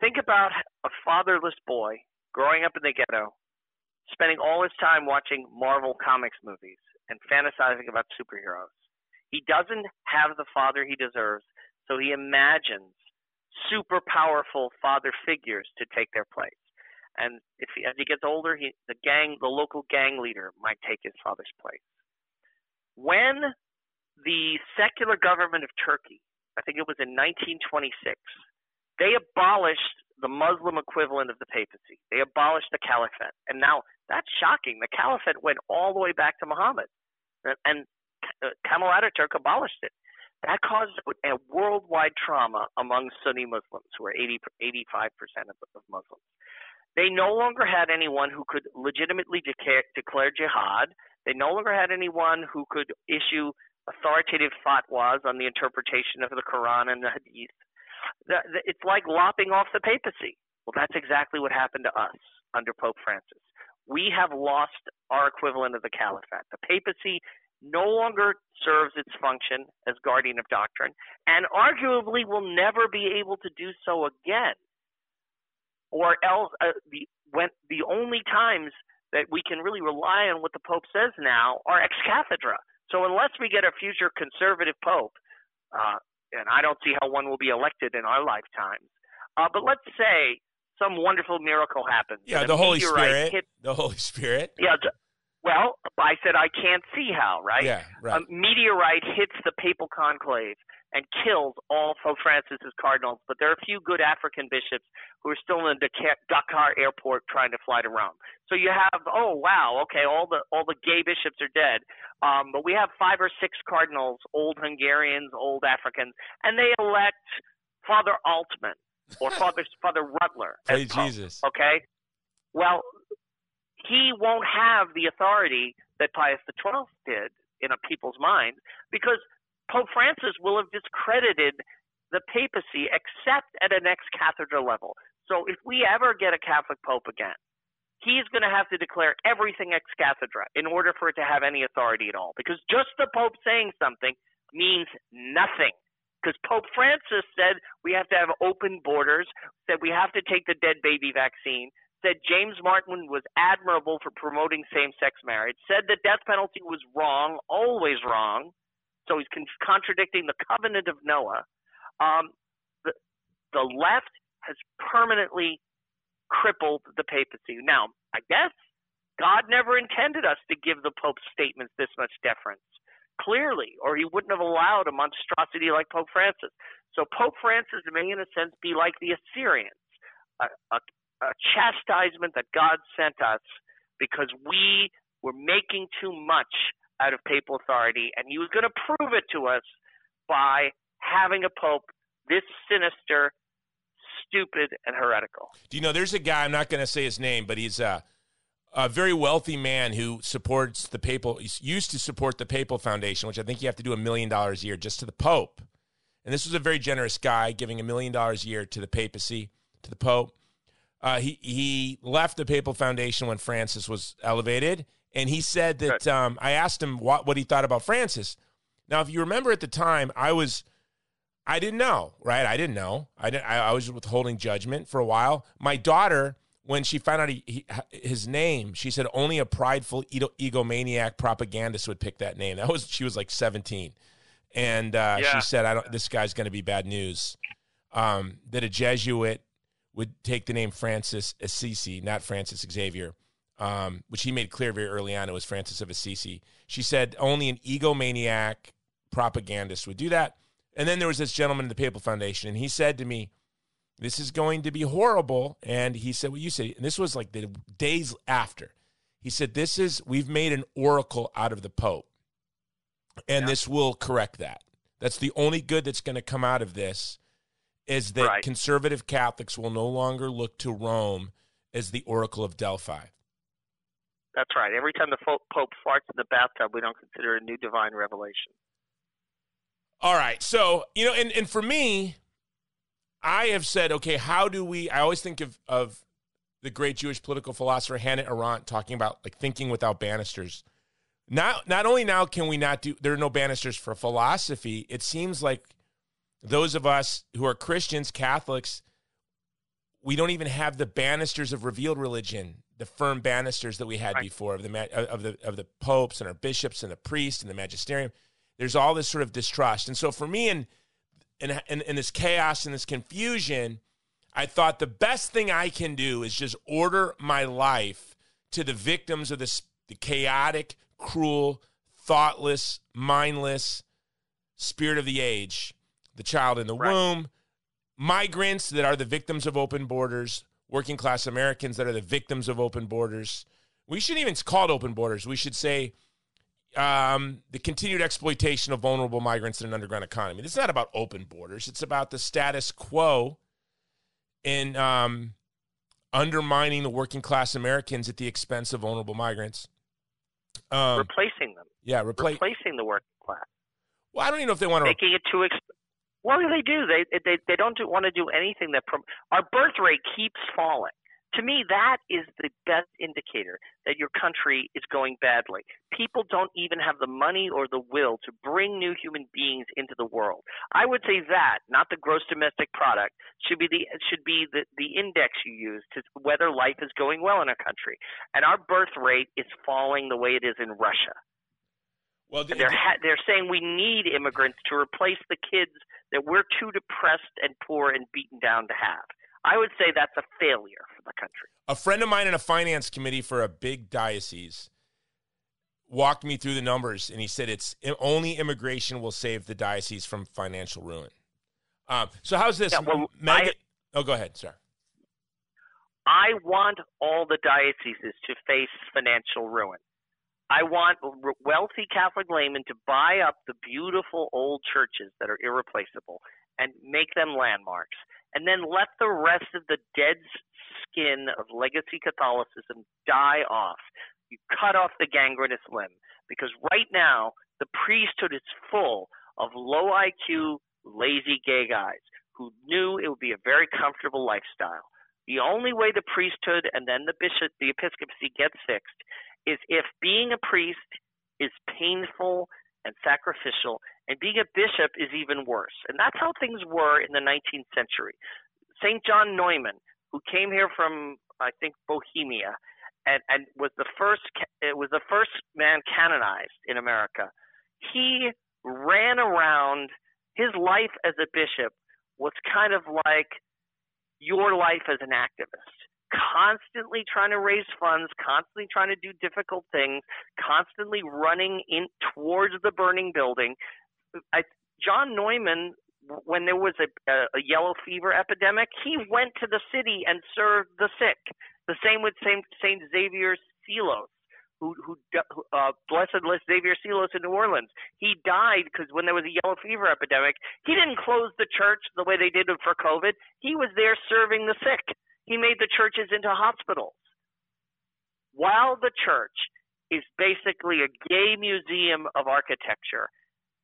Think about a fatherless boy growing up in the ghetto, spending all his time watching Marvel comics movies and fantasizing about superheroes. He doesn't have the father he deserves, so he imagines super powerful father figures to take their place. And if he, as he gets older, he, the gang, the local gang leader, might take his father's place. When the secular government of Turkey, I think it was in 1926, they abolished the Muslim equivalent of the papacy. They abolished the caliphate. And now that's shocking. The caliphate went all the way back to Muhammad. And- And uh, Kemal Ataturk abolished it. That caused a worldwide trauma among Sunni Muslims, who are 80, 85% of, of Muslims. They no longer had anyone who could legitimately declare, declare jihad. They no longer had anyone who could issue authoritative fatwas on the interpretation of the Quran and the Hadith. The- the- It's like lopping off the papacy. Well, that's exactly what happened to us under Pope Francis. We have lost our equivalent of the caliphate. The papacy no longer serves its function as guardian of doctrine, and arguably will never be able to do so again. Or else, uh, the when the only times that we can really rely on what the Pope says now are ex cathedra. So unless we get a future conservative Pope, uh, and I don't see how one will be elected in our lifetimes, uh, but let's say some wonderful miracle happens. Yeah, the Holy Spirit. hit- The Holy Spirit. yeah. Well, I said I can't see how, right? Yeah, right. A meteorite hits the papal conclave and kills all Pope Francis's cardinals, but there are a few good African bishops who are still in the Dakar- Dakar airport trying to fly to Rome. So you have, oh wow, okay, all the all the gay bishops are dead, um, but we have five or six cardinals, old Hungarians, old Africans, and they elect Father Altman or Father Father Rutler Hey, Jesus. Okay. Well, he won't have the authority that Pius XII did in a people's mind because Pope Francis will have discredited the papacy except at an ex cathedra level. So if we ever get a Catholic Pope again, he's going to have to declare everything ex cathedra in order for it to have any authority at all. Because just the Pope saying something means nothing. because Pope Francis said we have to have open borders, said we have to take the dead baby vaccine, said James Martin was admirable for promoting same-sex marriage, said the death penalty was wrong, always wrong. So he's con- contradicting the covenant of Noah. Um, the, the left has permanently crippled the papacy. Now, I guess God never intended us to give the Pope's statements this much deference, clearly, or he wouldn't have allowed a monstrosity like Pope Francis. So Pope Francis may, in a sense, be like the Assyrians, a, a, a chastisement that God sent us because we were making too much out of papal authority, and he was going to prove it to us by having a pope this sinister, stupid, and heretical. Do you know there's a guy, I'm not going to say his name, but he's a, a very wealthy man who supports the papal, used to support the papal foundation, which I think you have to do a million dollars a year just to the pope. And this was a very generous guy giving a million dollars a year to the papacy, to the pope. Uh, he he left the Papal Foundation when Francis was elevated, and he said that um, I asked him what what he thought about Francis. Now, if you remember at the time, I was I didn't know, right? I didn't know. I didn't, I, I was withholding judgment for a while. My daughter, when she found out he, he, his name, she said only a prideful egomaniac propagandist would pick that name. That was she was like seventeen, and uh, Yeah. she said, "I don't. This guy's going to be bad news." Um, that a Jesuit would take the name Francis Assisi, not Francis Xavier, um, which he made clear very early on. It was Francis of Assisi. She said only an egomaniac propagandist would do that. And then there was this gentleman in the Papal Foundation, and he said to me, This is going to be horrible. And he said, What you said, and this was like the days after. He said, This is, we've made an oracle out of the Pope, and Yeah. this will correct that. That's the only good that's going to come out of this is that Right. conservative Catholics will no longer look to Rome as the oracle of Delphi. That's right. Every time the Pope farts in the bathtub, we don't consider it a new divine revelation. All right. So, you know, and, and for me, I have said, okay, how do we I always think of of the great Jewish political philosopher Hannah Arendt talking about like thinking without banisters. Not not only now can we not do there are no banisters for philosophy, it seems like those of us who are Christians, Catholics, we don't even have the banisters of revealed religion, the firm banisters that we had Right. before of the of the of the popes and our bishops and the priests and the magisterium. There's all this sort of distrust, and so for me, in in in, in this chaos and this confusion, I thought the best thing I can do is just order my life to the victims of this the chaotic, cruel, thoughtless, mindless spirit of the age, the child in the Right. womb, migrants that are the victims of open borders, working class Americans that are the victims of open borders. We shouldn't even call it open borders. We should say um, the continued exploitation of vulnerable migrants in an underground economy. It's not about open borders. It's about the status quo in um, undermining the working class Americans at the expense of vulnerable migrants. Um, replacing them, yeah, replace. replacing the working class, Well, I don't even know if they want to. making it too. Exp- well, they do. They they they don't do, want to do anything that prom- our birth rate keeps falling. To me, that is the best indicator that your country is going badly. People don't even have the money or the will to bring new human beings into the world. I would say that, not the gross domestic product, should be the should be the, the index you use to whether life is going well in a country. And our birth rate is falling the way it is in Russia. Well, And they're ha- they're saying we need immigrants to replace the kids that we're too depressed and poor and beaten down to have. I would say that's a failure for the country. a friend of mine in a finance committee for a big diocese walked me through the numbers and he said it's only immigration will save the diocese from financial ruin um, so how's this Yeah, well, Megan- oh go ahead sir I want all the dioceses to face financial ruin. I want wealthy Catholic laymen to buy up the beautiful old churches that are irreplaceable and make them landmarks, and then let the rest of the dead skin of legacy Catholicism die off. You cut off the gangrenous limb because right now the priesthood is full of low IQ, lazy gay guys who knew it would be a very comfortable lifestyle. The only way the priesthood and then the bishop, the episcopacy gets fixed is if being a priest is painful and sacrificial, and being a bishop is even worse. And that's how things were in the 19th century. St. John Neumann, who came here from, I think, Bohemia, and, and was the first it was the first man canonized in America. He ran around. His life as a bishop was kind of like your life as an activist constantly trying to raise funds, constantly trying to do difficult things, constantly running in towards the burning building. I, John Neumann, when there was a, a, a yellow fever epidemic, he went to the city and served the sick. The same with Saint, Saint Xavier Seelos, who, who uh, blessed Xavier Seelos in New Orleans. He died because when there was a yellow fever epidemic, he didn't close the church the way they did for COVID. He was there serving the sick. He made the churches into hospitals. While the church is basically a gay museum of architecture,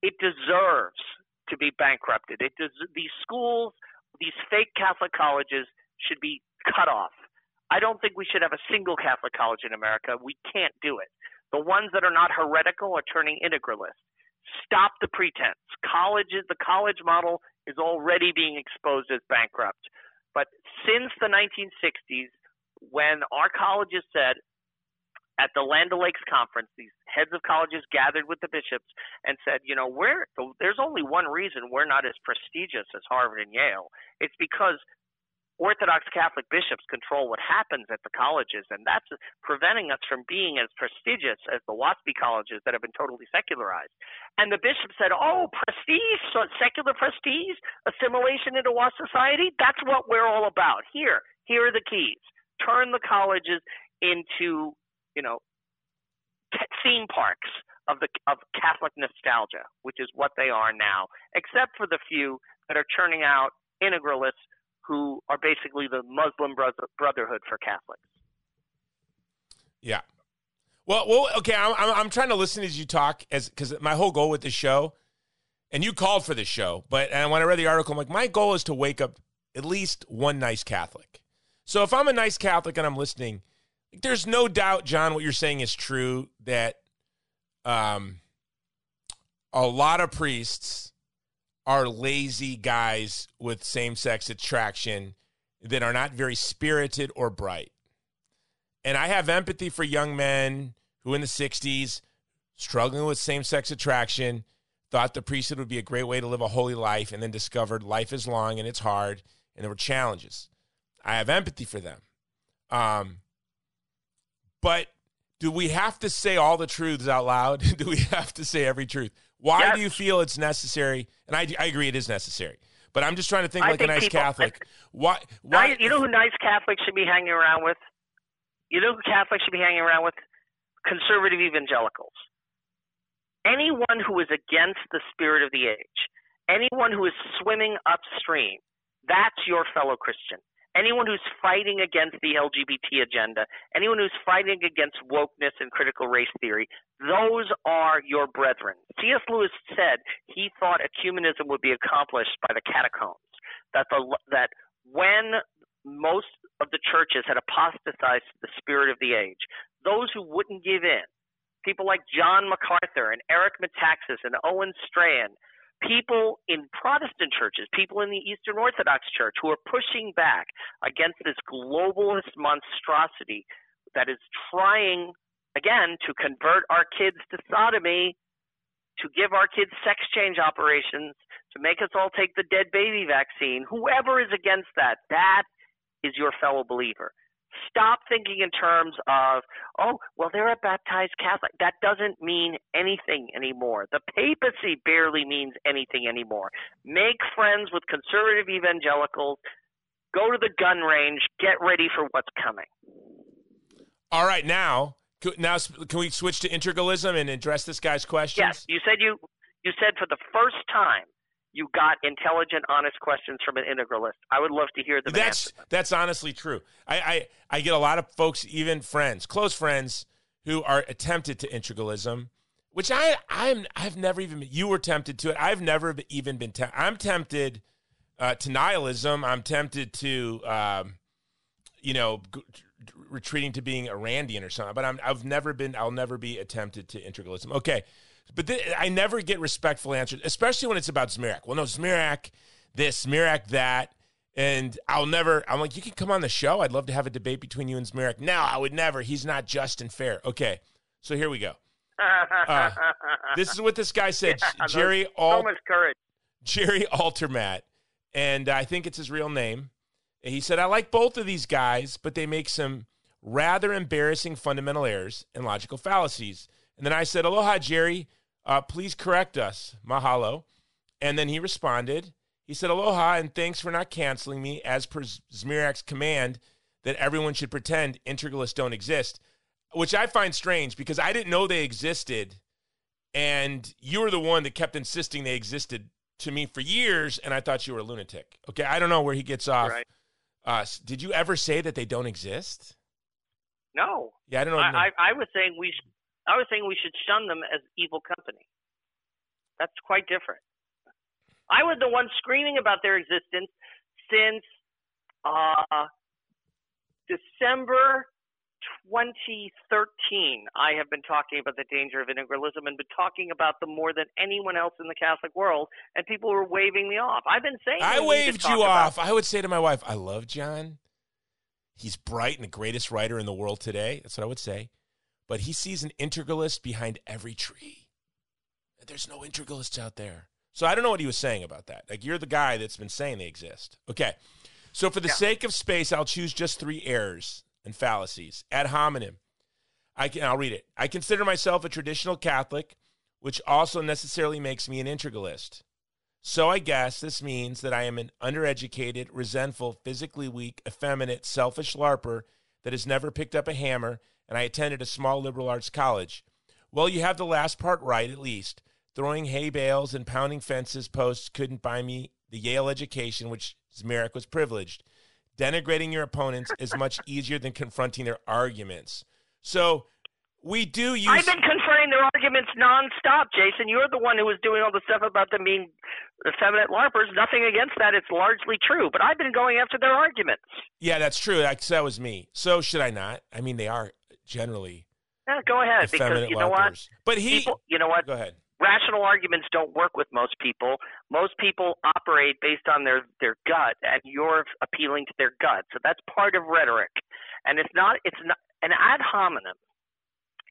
it deserves to be bankrupted. It does, these schools, these fake Catholic colleges should be cut off. I don't think we should have a single Catholic college in America. We can't do it. The ones that are not heretical are turning integralist. Stop the pretense. Colleges, the college model is already being exposed as bankrupt. But since the 1960s, when our colleges said at the Land O'Lakes conference, these heads of colleges gathered with the bishops and said, you know, we're, there's only one reason we're not as prestigious as Harvard and Yale. It's because Orthodox Catholic bishops control what happens at the colleges, and that's preventing us from being as prestigious as the WASPy colleges that have been totally secularized. And the bishop said, Oh, prestige, secular prestige, assimilation into WASP society, that's what we're all about. Here, here are the keys. Turn the colleges into, you know, theme parks of the of Catholic nostalgia, which is what they are now, except for the few that are churning out integralists who are basically the Muslim Brotherhood for Catholics. Yeah. Well, well, okay. I'm, I'm trying to listen as you talk, as because my whole goal with the show, and you called for the show, but and when I read the article, I'm like, my goal is to wake up at least one nice Catholic. So if I'm a nice Catholic and I'm listening, there's no doubt, John, what you're saying is true. That um, a lot of priests are lazy guys with same sex attraction that are not very spirited or bright. And I have empathy for young men who in the 60s, struggling with same sex attraction, thought the priesthood would be a great way to live a holy life, and then discovered life is long and it's hard and there were challenges. I have empathy for them. Um, but do we have to say all the truths out loud? do we have to say every truth? Why yes. do you feel it's necessary? And I, I agree, it is necessary. But I'm just trying to think I like think a nice people, Catholic. Why, why? You know who nice Catholics should be hanging around with? You know who Catholics should be hanging around with? Conservative evangelicals. Anyone who is against the spirit of the age, anyone who is swimming upstream, that's your fellow Christian anyone who's fighting against the LGBT agenda, anyone who's fighting against wokeness and critical race theory, those are your brethren. C.S. Lewis said he thought ecumenism would be accomplished by the catacombs. That the that when most of the churches had apostatized to the spirit of the age, those who wouldn't give in, people like John MacArthur and Eric Metaxas and Owen Strachan people in Protestant churches, people in the Eastern Orthodox Church who are pushing back against this globalist monstrosity that is trying, again, to convert our kids to sodomy, to give our kids sex change operations, to make us all take the dead baby vaccine. Whoever is against that, that is your fellow believer. Stop thinking in terms of, oh, well, they're a baptized Catholic. That doesn't mean anything anymore. The papacy barely means anything anymore. Make friends with conservative evangelicals. Go to the gun range. Get ready for what's coming. All right, now, now can we switch to integralism and address this guy's questions? Yes, you said you you said for the first time you got intelligent, honest questions from an integralist. I would love to hear them. That's that's honestly true. I, I I get a lot of folks, even friends, close friends, who are tempted to integralism, which I I'm I've never even you were tempted to it. I've never even been tempted. I'm tempted uh, to nihilism. I'm tempted to um, you know. G- retreating to being a Randian or something, but I'm, I've never been. I'll never be attempted to integralism. Okay, But th- I never get respectful answers, especially when it's about Zmirak. Well, no, Zmirak this, Zmirak that. And I'll never, I'm like, you can come on the show. I'd love to have a debate between you and Zmirak. No, I would never. He's not just and fair. Okay. So here we go. Uh, this is what this guy said. Yeah, Jerry so Alt, much courage. Jerry Altermat, and I think it's his real name. He said, I like both of these guys, but they make some rather embarrassing fundamental errors and logical fallacies. And then I said, Aloha, Jerry. Uh, please correct us. Mahalo. And then he responded, he said, Aloha, and thanks for not canceling me as per Zmirak's command that everyone should pretend integralists don't exist, which I find strange because I didn't know they existed. And you were the one that kept insisting they existed to me for years, and I thought you were a lunatic. Okay, I don't know where he gets off. Right. Uh, did you ever say that they don't exist? No, Yeah, I don't know. I, I, I was saying we. I was saying we should shun them as evil company. That's quite different. I was the one screaming about their existence since uh, December 2013. I have been talking about the danger of integralism and been talking about them more than anyone else in the Catholic world, and people were waving me off. I've been saying I we need to waved you off. I would say to my wife, I love John. He's bright and the greatest writer in the world today. That's what I would say. But he sees an integralist behind every tree. There's no integralists out there. So I don't know what he was saying about that. Like you're the guy that's been saying they exist. Okay. So for the Yeah. sake of space, I'll choose just three errors and fallacies. Ad hominem. I can I'll read it. I consider myself a traditional Catholic, which also necessarily makes me an integralist. So I guess this means that I am an undereducated, resentful, physically weak, effeminate, selfish LARPer that has never picked up a hammer, and I attended a small liberal arts college. Well, you have the last part right, at least. Throwing hay bales and pounding fences posts couldn't buy me the Yale education, which Zmirak was privileged. Denigrating your opponents is much easier than confronting their arguments. So we do use. I've been confronting their arguments nonstop, Jason. You're the one who was doing all the stuff about them being effeminate LARPers. Nothing against that. It's largely true. But I've been going after their arguments. Yeah, that's true. That, that was me. So should I not? I mean, they are generally Yeah, go ahead. Because you know what? But he. People, you know what? Go ahead. Rational arguments don't work with most people. Most people operate based on their, their gut, and you're appealing to their gut. So that's part of rhetoric. And it's not, it's not, an ad hominem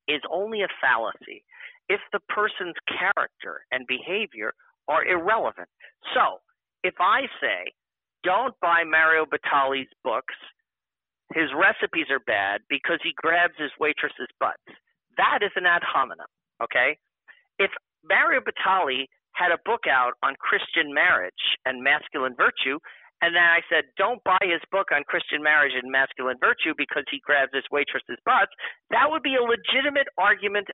is only a fallacy if the person's character and behavior are irrelevant. So, if I say, don't buy Mario Batali's books, his recipes are bad because he grabs his waitress's butts, that is an ad hominem, okay? If Mario Batali had a book out on Christian marriage and masculine virtue, and then I said, don't buy his book on Christian marriage and masculine virtue because he grabs his waitress's butts, that would be a legitimate argument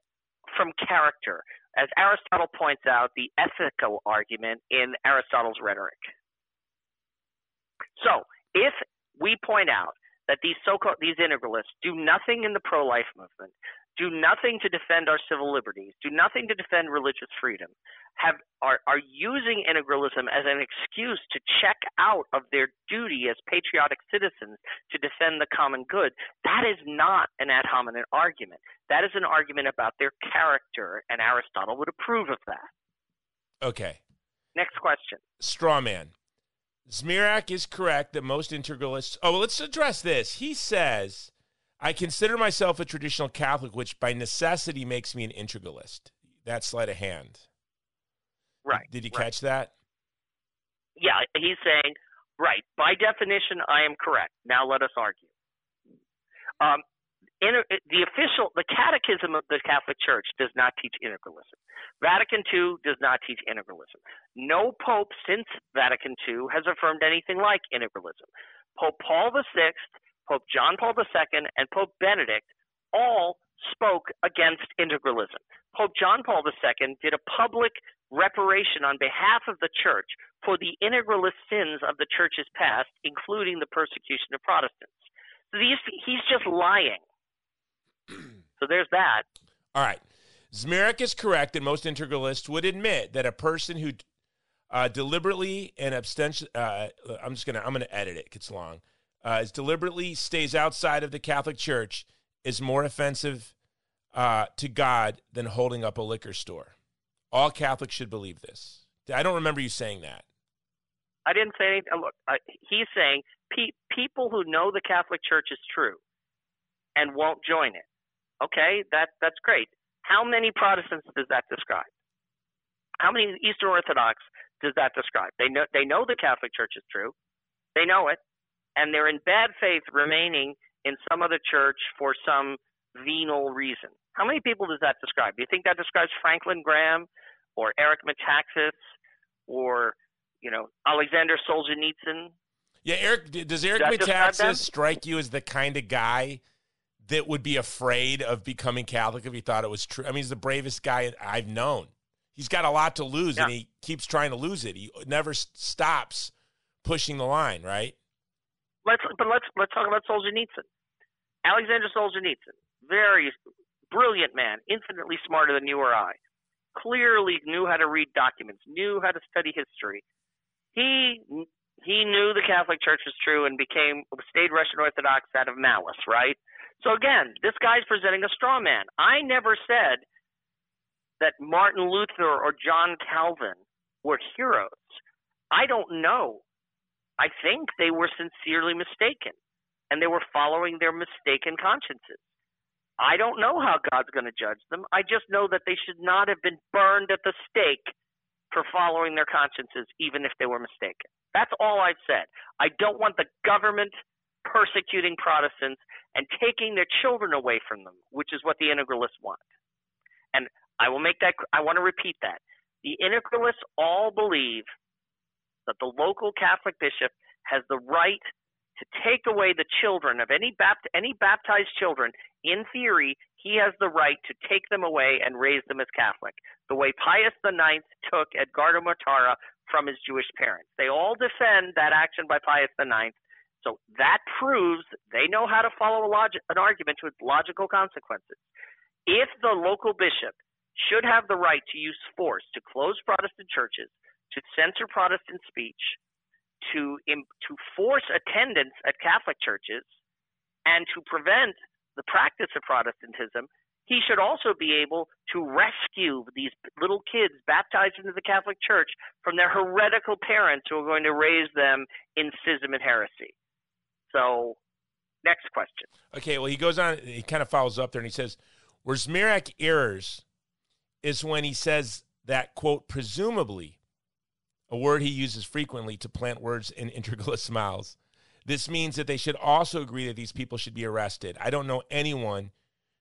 from character, as Aristotle points out, the ethical argument in Aristotle's rhetoric. So, if we point out that these so-called these integralists do nothing in the pro-life movement, do nothing to defend our civil liberties, do nothing to defend religious freedom, have are, are using integralism as an excuse to check out of their duty as patriotic citizens to defend the common good, that is not an ad hominem argument. That is an argument about their character, and Aristotle would approve of that. Okay. Next question. Straw man. Zmirak is correct that most integralists. Oh, well, let's address this. He says, I consider myself a traditional Catholic, which by necessity makes me an integralist. That's sleight of hand. Right. Did you right. catch that? Yeah, he's saying, right, by definition, I am correct. Now let us argue. Um, inter- the official, the Catechism of the Catholic Church does not teach integralism. Vatican II does not teach integralism. No pope since Vatican II has affirmed anything like integralism. Pope Paul VI, Pope John Paul II, and Pope Benedict all spoke against integralism. Pope John Paul II did a public reparation on behalf of the church for the integralist sins of the church's past, including the persecution of Protestants. These, he's just lying. So there's that. All right. Zmirak is correct that most integralists would admit that a person who uh, deliberately and abstention, uh, I'm just gonna I'm gonna edit it. It's long. Uh, is deliberately stays outside of the Catholic Church is more offensive uh, to God than holding up a liquor store. all Catholics should believe this. I don't remember you saying that. I didn't say anything. Look, he's saying pe- people who know the Catholic Church is true and won't join it. Okay, that that's great. How many Protestants does that describe? How many Eastern Orthodox does that describe? They know they know the Catholic Church is true. They know it, and they're in bad faith remaining in some other church for some venal reason. How many people does that describe? Do you think that describes Franklin Graham or Eric Metaxas or you know Alexander Solzhenitsyn? Yeah, Eric. Does Eric does Metaxas strike you as the kind of guy that would be afraid of becoming Catholic if he thought it was true? I mean, he's the bravest guy I've known. He's got a lot to lose, yeah. and he keeps trying to lose it. He never stops pushing the line, right? Let's but let's let's talk about Solzhenitsyn. Alexander Solzhenitsyn, very brilliant man, infinitely smarter than you or I. Clearly knew how to read documents, knew how to study history. He he knew the Catholic Church was true and became stayed Russian Orthodox out of malice, right? So again, this guy's presenting a straw man. I never said that Martin Luther or John Calvin were heroes. I don't know. I think they were sincerely mistaken and they were following their mistaken consciences. I don't know how God's going to judge them. I just know that they should not have been burned at the stake for following their consciences, even if they were mistaken. That's all I've said. I don't want the government persecuting Protestants and taking their children away from them, which is what the integralists want. And I will make that, I want to repeat that. The integralists all believe that the local Catholic bishop has the right to take away the children of any bapt- any baptized children. In theory, he has the right to take them away and raise them as Catholic, the way Pius IX took Edgardo Mortara from his Jewish parents. They all defend that action by Pius IX. So that proves they know how to follow log- an argument with logical consequences. If the local bishop should have the right to use force to close Protestant churches, to censor Protestant speech, to to force attendance at Catholic churches, and to prevent the practice of Protestantism, he should also be able to rescue these little kids baptized into the Catholic Church from their heretical parents who are going to raise them in schism and heresy. So, next question. Okay, well, he goes on, he kind of follows up there and he says, Where Zmirak errors is when he says that, quote, presumably, a word he uses frequently to plant words in integralist mouths. This means that they should also agree that these people should be arrested. I don't know anyone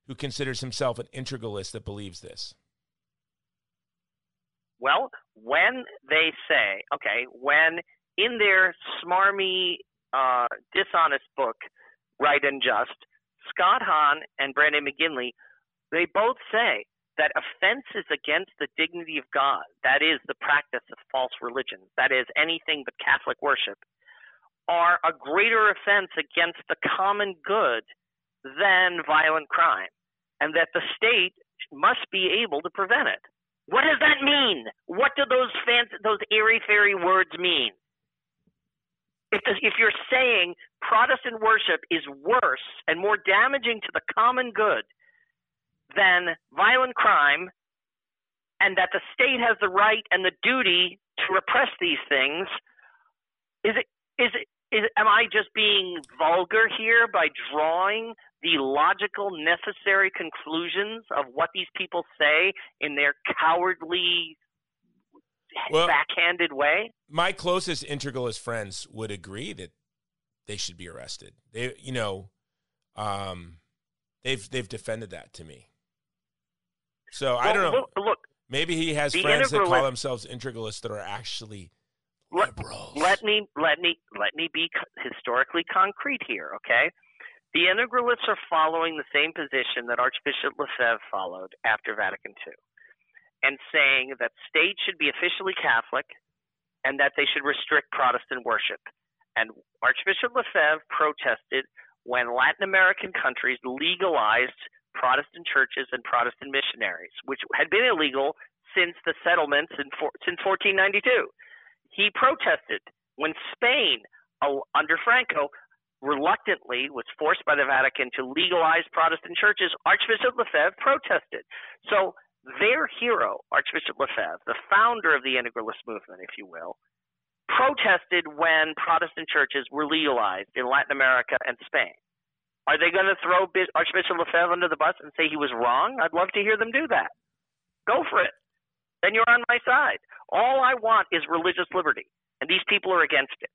who considers himself an integralist that believes this. Well, when they say, okay, when in their smarmy, uh, dishonest book, Right and Just, Scott Hahn and Brandon McGinley, they both say that offenses against the dignity of God, that is the practice of false religion, that is anything but Catholic worship, are a greater offense against the common good than violent crime, and that the state must be able to prevent it. What does that mean? What do those fancy, those airy fairy words mean? If, the, if you're saying Protestant worship is worse and more damaging to the common good than violent crime, and that the state has the right and the duty to repress these things. Is it is it is am I just being vulgar here by drawing the logical necessary conclusions of what these people say in their cowardly well, backhanded way? My closest integralist friends would agree that they should be arrested. They you know um they've they've defended that to me. So well, I don't know. Look, look maybe he has friends that call themselves integralists that are actually liberals. Let, let me let me let me be historically concrete here, okay? The integralists are following the same position that Archbishop Lefebvre followed after Vatican II, and saying that states should be officially Catholic, and that they should restrict Protestant worship. And Archbishop Lefebvre protested when Latin American countries legalized Protestant churches and Protestant missionaries, which had been illegal since the settlements in for, since 1492. He protested when Spain, uh, under Franco, reluctantly was forced by the Vatican to legalize Protestant churches. Archbishop Lefebvre protested. So their hero, Archbishop Lefebvre, the founder of the integralist movement, if you will, protested when Protestant churches were legalized in Latin America and Spain. Are they going to throw Archbishop Lefebvre under the bus and say he was wrong? I'd love to hear them do that. Go for it. Then you're on my side. All I want is religious liberty, and these people are against it.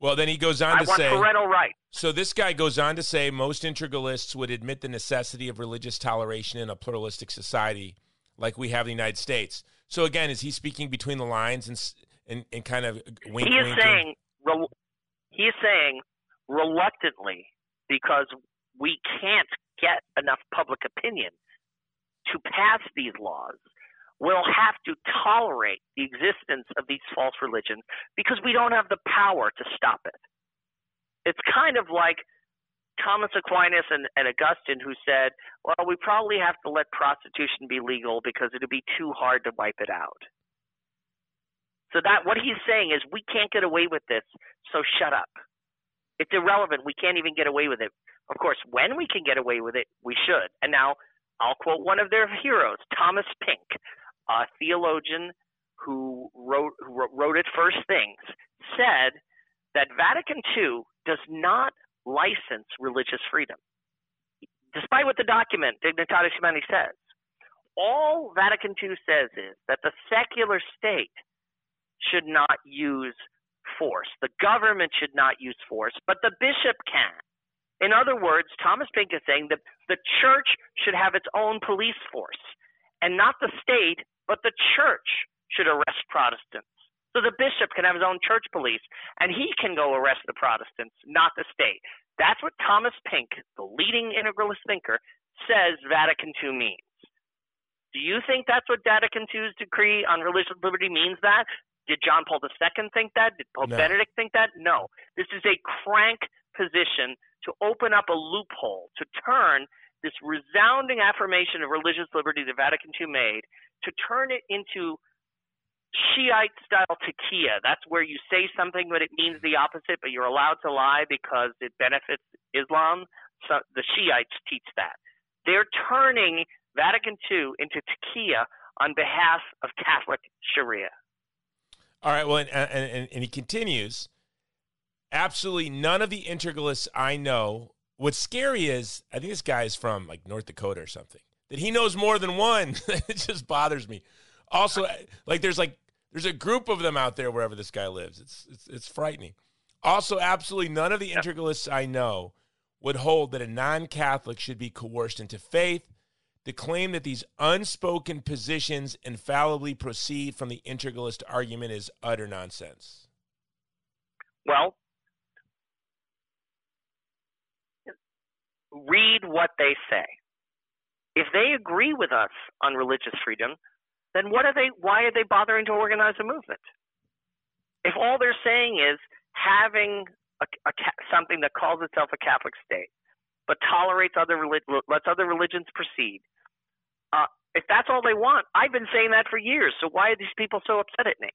Well, then he goes on I to want say parental rights. So this guy goes on to say most integralists would admit the necessity of religious toleration in a pluralistic society like we have in the United States. So again, is he speaking between the lines and and, and kind of wink, he is winking? saying he is saying reluctantly because we can't get enough public opinion to pass these laws will have to tolerate the existence of these false religions because we don't have the power to stop it. It's kind of like Thomas Aquinas and, and Augustine who said, well, we probably have to let prostitution be legal because it'd be too hard to wipe it out. So that what he's saying is we can't get away with this, so shut up. It's irrelevant. We can't even get away with it. Of course, when we can get away with it, we should. And now I'll quote one of their heroes, Thomas Pink, a theologian who wrote, who wrote it first things, said that Vatican II does not license religious freedom. Despite what the document, Dignitatis Humanae, says, all Vatican II says is that the secular state should not use force. The government should not use force, but the bishop can. In other words, Thomas Pink is saying that the church should have its own police force, and not the state, but the church should arrest Protestants. So the bishop can have his own church police, and he can go arrest the Protestants, not the state. That's what Thomas Pink, the leading integralist thinker, says Vatican II means. Do you think that's what Vatican II's decree on religious liberty means that? Did John Paul II think that? Did Pope No. Benedict think that? No. This is a crank position to open up a loophole, to turn this resounding affirmation of religious liberty that Vatican II made, to turn it into Shiite style taqiyya. That's where you say something but it means the opposite, but you're allowed to lie because it benefits Islam. So the Shiites teach that. They're turning Vatican II into taqiyya on behalf of Catholic Sharia. All right. Well, and, and, and he continues. Absolutely none of the integralists I know. What's scary is I think this guy is from like North Dakota or something. That he knows more than one. it just bothers me. Also, like there's like there's a group of them out there wherever this guy lives. It's it's it's frightening. Also, absolutely none of the integralists I know would hold that a non-Catholic should be coerced into faith. The claim that these unspoken positions infallibly proceed from the integralist argument is utter nonsense. Well, read what they say. If they agree with us on religious freedom, then what are they why are they bothering to organize a movement? If all they're saying is having a, a, something that calls itself a Catholic state, but tolerates other lets other religions proceed, uh, if that's all they want, I've been saying that for years. So why are these people so upset at me?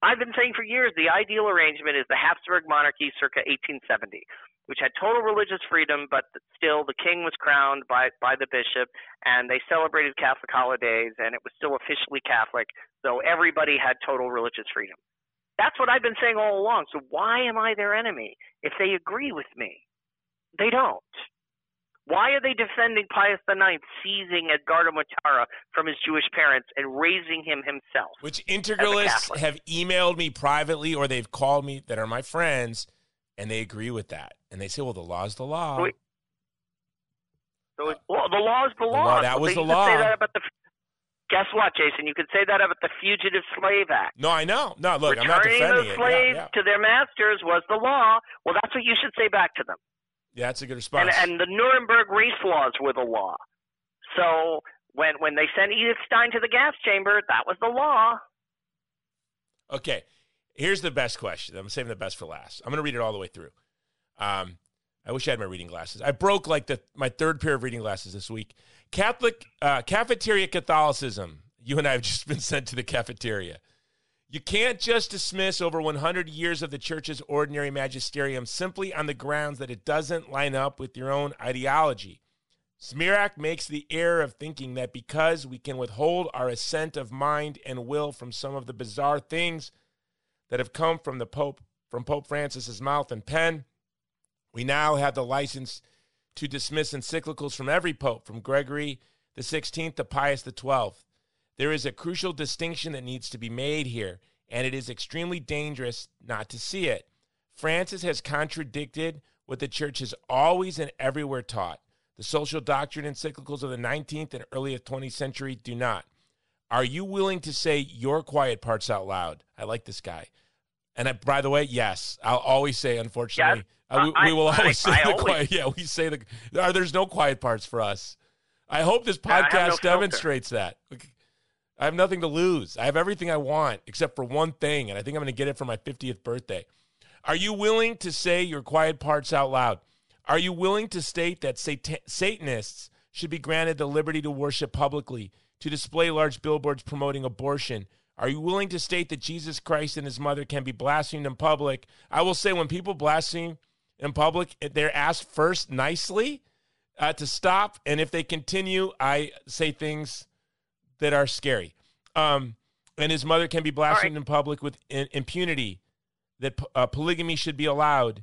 I've been saying for years the ideal arrangement is the Habsburg monarchy circa 1870, which had total religious freedom, but still the king was crowned by, by the bishop, and they celebrated Catholic holidays, and it was still officially Catholic, though everybody had total religious freedom. That's what I've been saying all along. So why am I their enemy if they agree with me? They don't. Why are they defending Pius IX seizing Edgardo Mortara from his Jewish parents and raising him himself? Which integralists have emailed me privately or they've called me that are my friends, and they agree with that. And they say, well, the law's the law. Wait. So it, well, the law is the law. law, that was the law. Say that about the, guess what, Jason? You could say that about the Fugitive Slave Act. No, I know. No, look, I'm not Returning defending the it. slaves Yeah, yeah. to their masters was the law. Well, that's what you should say back to them. Yeah, that's a good response. And, and the Nuremberg race laws were the law. So when when they sent Edith Stein to the gas chamber, that was the law. Okay, here's the best question. I'm saving the best for last. I'm going to read it all the way through. Um, I wish I had my reading glasses. I broke like the my third pair of reading glasses this week. Catholic uh, cafeteria Catholicism. You and I have just been sent to the cafeteria. You can't just dismiss over 100 years of the church's ordinary magisterium simply on the grounds that it doesn't line up with your own ideology. Zmirak makes the error of thinking that because we can withhold our assent of mind and will from some of the bizarre things that have come from the Pope, from Pope Francis's mouth and pen, we now have the license to dismiss encyclicals from every pope, from Gregory the 16th to Pius the 12th. There is a crucial distinction that needs to be made here, and it is extremely dangerous not to see it. Francis has contradicted what the church has always and everywhere taught. The social doctrine encyclicals of the 19th and early 20th century do not. Are you willing to say your quiet parts out loud? I like this guy. And I, by the way, yes, I'll always say, unfortunately, yes, uh, we, we, will always I, say I the always, quiet. Yeah, we say the. Uh, there's no quiet parts for us. I hope this podcast no demonstrates that. I have nothing to lose. I have everything I want except for one thing, and I think I'm going to get it for my 50th birthday. Are you willing to say your quiet parts out loud? Are you willing to state that Satan- Satanists should be granted the liberty to worship publicly, to display large billboards promoting abortion? Are you willing to state that Jesus Christ and his mother can be blasphemed in public? I will say when people blaspheme in public, they're asked first nicely uh, to stop, and if they continue, I say things that are scary. Um, and his mother can be blasphemed right. in public with in- impunity. That uh, polygamy should be allowed.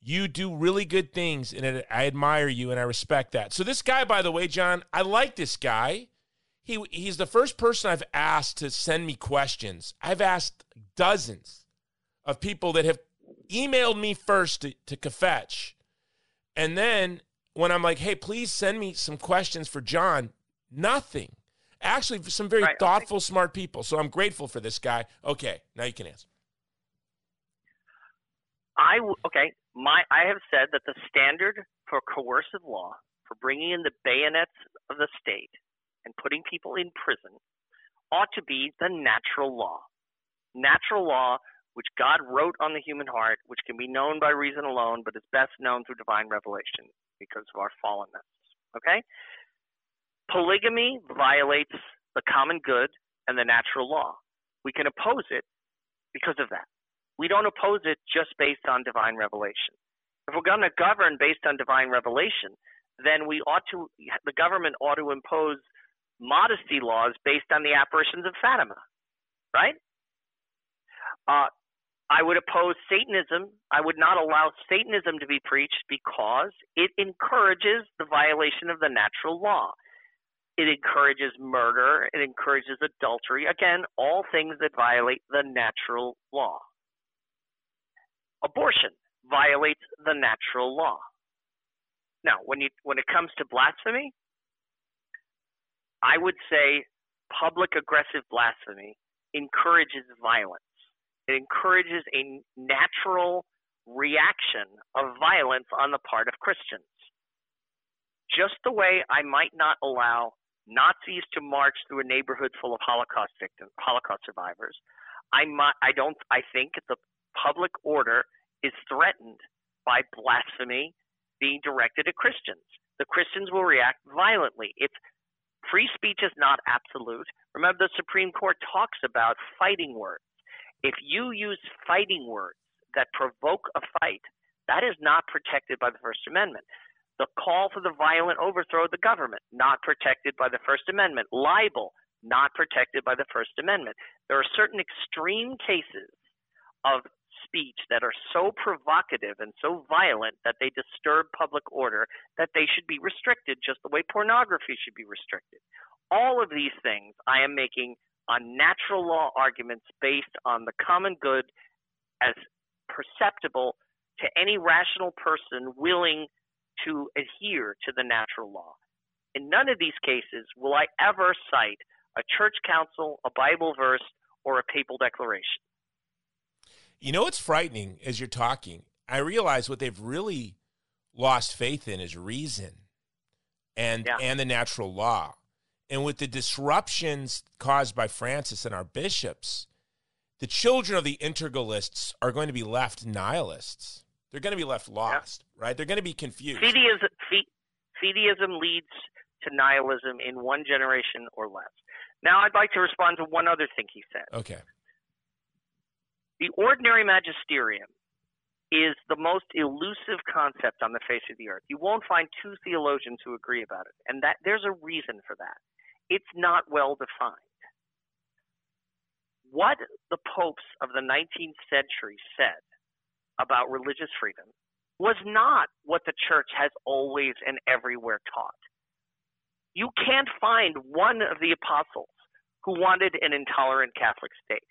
You do really good things, and I admire you, and I respect that. So this guy, by the way, John, I like this guy. He he's the first person I've asked to send me questions. I've asked dozens of people that have emailed me first to, to Kafetch, and then when I'm like, hey, please send me some questions for John, nothing. Actually, some very right, thoughtful, smart people. So I'm grateful for this guy. Okay, now you can answer. I okay. My I have said that the standard for coercive law for bringing in the bayonets of the state and putting people in prison ought to be the natural law. Natural law, which God wrote on the human heart, which can be known by reason alone, but is best known through divine revelation because of our fallenness. Okay? Polygamy violates the common good and the natural law. We can oppose it because of that. We don't oppose it just based on divine revelation. If we're going to govern based on divine revelation, then we ought to, the government ought to impose modesty laws based on the apparitions of Fatima, right? Uh, I would oppose Satanism. I would not allow Satanism to be preached because it encourages the violation of the natural law. It encourages murder. It encourages adultery. Again, all things that violate the natural law. Abortion violates the natural law. Now, when you when it comes to blasphemy, I would say public aggressive blasphemy encourages violence. It encourages a natural reaction of violence on the part of Christians. Just the way I might not allow Nazis to march through a neighborhood full of Holocaust victims, Holocaust survivors, I might, I don't, I think the public order is threatened by blasphemy being directed at Christians. The Christians will react violently. If free speech is not absolute, remember the Supreme Court talks about fighting words. If you use fighting words that provoke a fight, that is not protected by the First Amendment. The call for the violent overthrow of the government, not protected by the First Amendment. Libel, not protected by the First Amendment. There are certain extreme cases of speech that are so provocative and so violent that they disturb public order that they should be restricted just the way pornography should be restricted. All of these things I am making on natural law arguments based on the common good as perceptible to any rational person willing to adhere to the natural law. In none of these cases will I ever cite a church council, a Bible verse, or a papal declaration. You know what's frightening as you're talking? I realize what they've really lost faith in is reason and Yeah. and the natural law. And with the disruptions caused by Francis and our bishops, the children of the integralists are going to be left nihilists. They're going to be left lost, right? They're going to be confused. Fideism, fideism leads to nihilism in one generation or less. Now, I'd like to respond to one other thing he said. Okay. The ordinary magisterium is the most elusive concept on the face of the earth. You won't find two theologians who agree about it, and that there's a reason for that. It's not well defined. What the popes of the 19th century said about religious freedom was not what the church has always and everywhere taught. You can't find one of the apostles who wanted an intolerant Catholic state.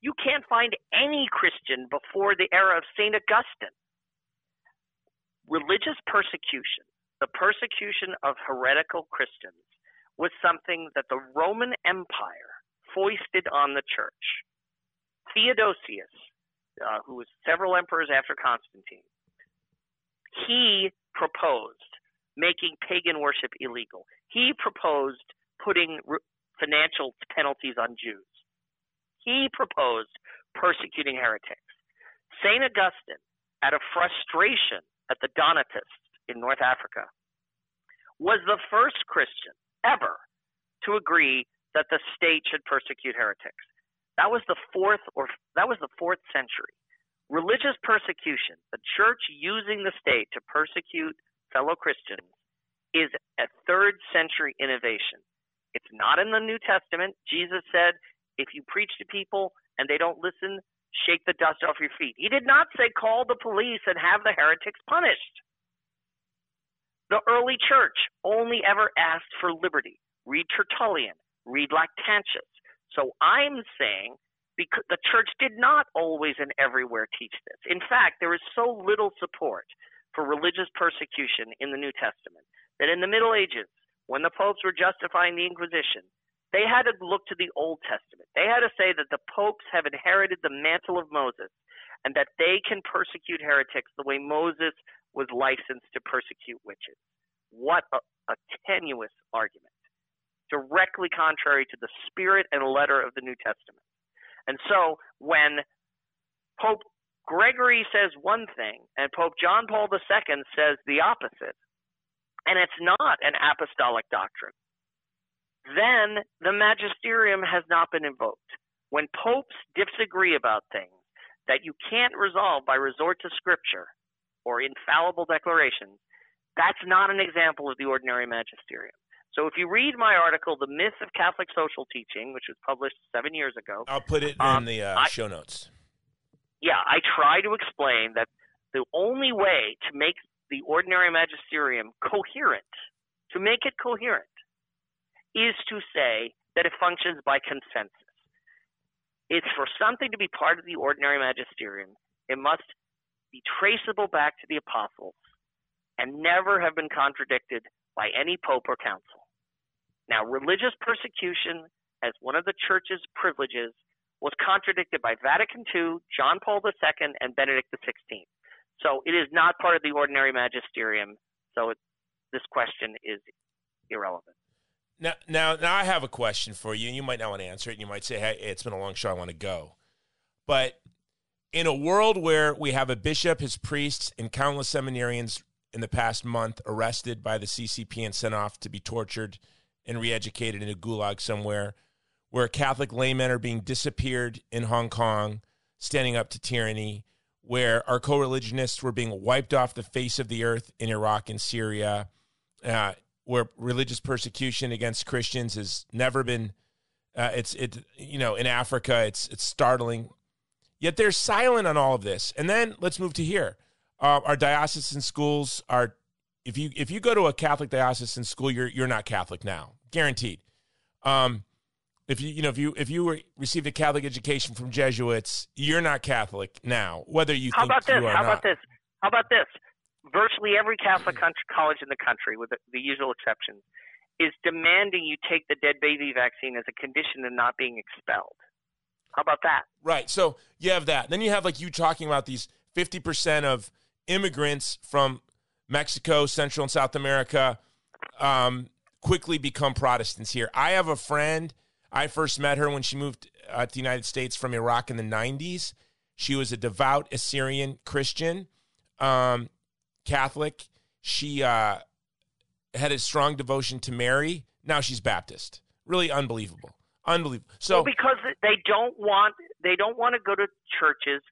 You can't find any Christian before the era of St. Augustine. Religious persecution, the persecution of heretical Christians, was something that the Roman Empire foisted on the church. Theodosius, uh, who was several emperors after Constantine, he proposed making pagan worship illegal. He proposed putting financial penalties on Jews. He proposed persecuting heretics. St. Augustine, out of frustration at the Donatists in North Africa, was the first Christian ever to agree that the state should persecute heretics. That was the fourth or that was the fourth century. Religious persecution, the church using the state to persecute fellow Christians, is a third century innovation. It's not in the New Testament. Jesus said, if you preach to people and they don't listen, shake the dust off your feet. He did not say call the police and have the heretics punished. The early church only ever asked for liberty. Read Tertullian, read Lactantius. So I'm saying because the church did not always and everywhere teach this. In fact, there is so little support for religious persecution in the New Testament that in the Middle Ages, when the popes were justifying the Inquisition, they had to look to the Old Testament. They had to say that the popes have inherited the mantle of Moses and that they can persecute heretics the way Moses was licensed to persecute witches. What a, a tenuous argument. Directly contrary to the spirit and letter of the New Testament. And so when Pope Gregory says one thing and Pope John Paul II says the opposite, and it's not an apostolic doctrine, then the magisterium has not been invoked. When popes disagree about things that you can't resolve by resort to scripture or infallible declarations, that's not an example of the ordinary magisterium. So if you read my article, The Myth of Catholic Social Teaching, which was published seven years ago, I'll put it um, in the uh, I, show notes. Yeah, I try to explain that the only way to make the ordinary magisterium coherent, to make it coherent, is to say that it functions by consensus. It's for something to be part of the ordinary magisterium, it must be traceable back to the apostles and never have been contradicted by any pope or council. Now, religious persecution, as one of the church's privileges, was contradicted by Vatican II, John Paul II, and Benedict XVI. So it is not part of the ordinary magisterium. So it, this question is irrelevant. Now, now, now, I have a question for you, and you might not want to answer it. And you might say, "Hey, it's been a long show. I want to go." But in a world where we have a bishop, his priests, and countless seminarians in the past month arrested by the CCP and sent off to be tortured and re-educated in a gulag somewhere, where Catholic laymen are being disappeared in Hong Kong, standing up to tyranny, where our co-religionists were being wiped off the face of the earth in Iraq and Syria. Uh, where religious persecution against Christians has never been. Uh, it's it you know in Africa it's it's startling, yet they're silent on all of this. And then let's move to here. Uh, our diocesan schools are if you if you go to a Catholic diocesan school, you're you're not Catholic now, guaranteed. Um, if you you know if you if you were, received a Catholic education from Jesuits, you're not Catholic now, whether you how about this? How not. about this? How about this? Virtually every Catholic college in the country, with the, the usual exceptions, is demanding you take the dead baby vaccine as a condition of not being expelled. How about that? Right. So you have that. Then you have like you talking about these 50% of immigrants from Mexico, Central and South America um, quickly become Protestants here. I have a friend. I first met her when she moved uh, to the United States from Iraq in the 90s. She was a devout Assyrian Christian. Um, Catholic. She uh, had a strong devotion to Mary. Now she's Baptist. Really unbelievable. Unbelievable. So well, because they don't want they don't want to go to churches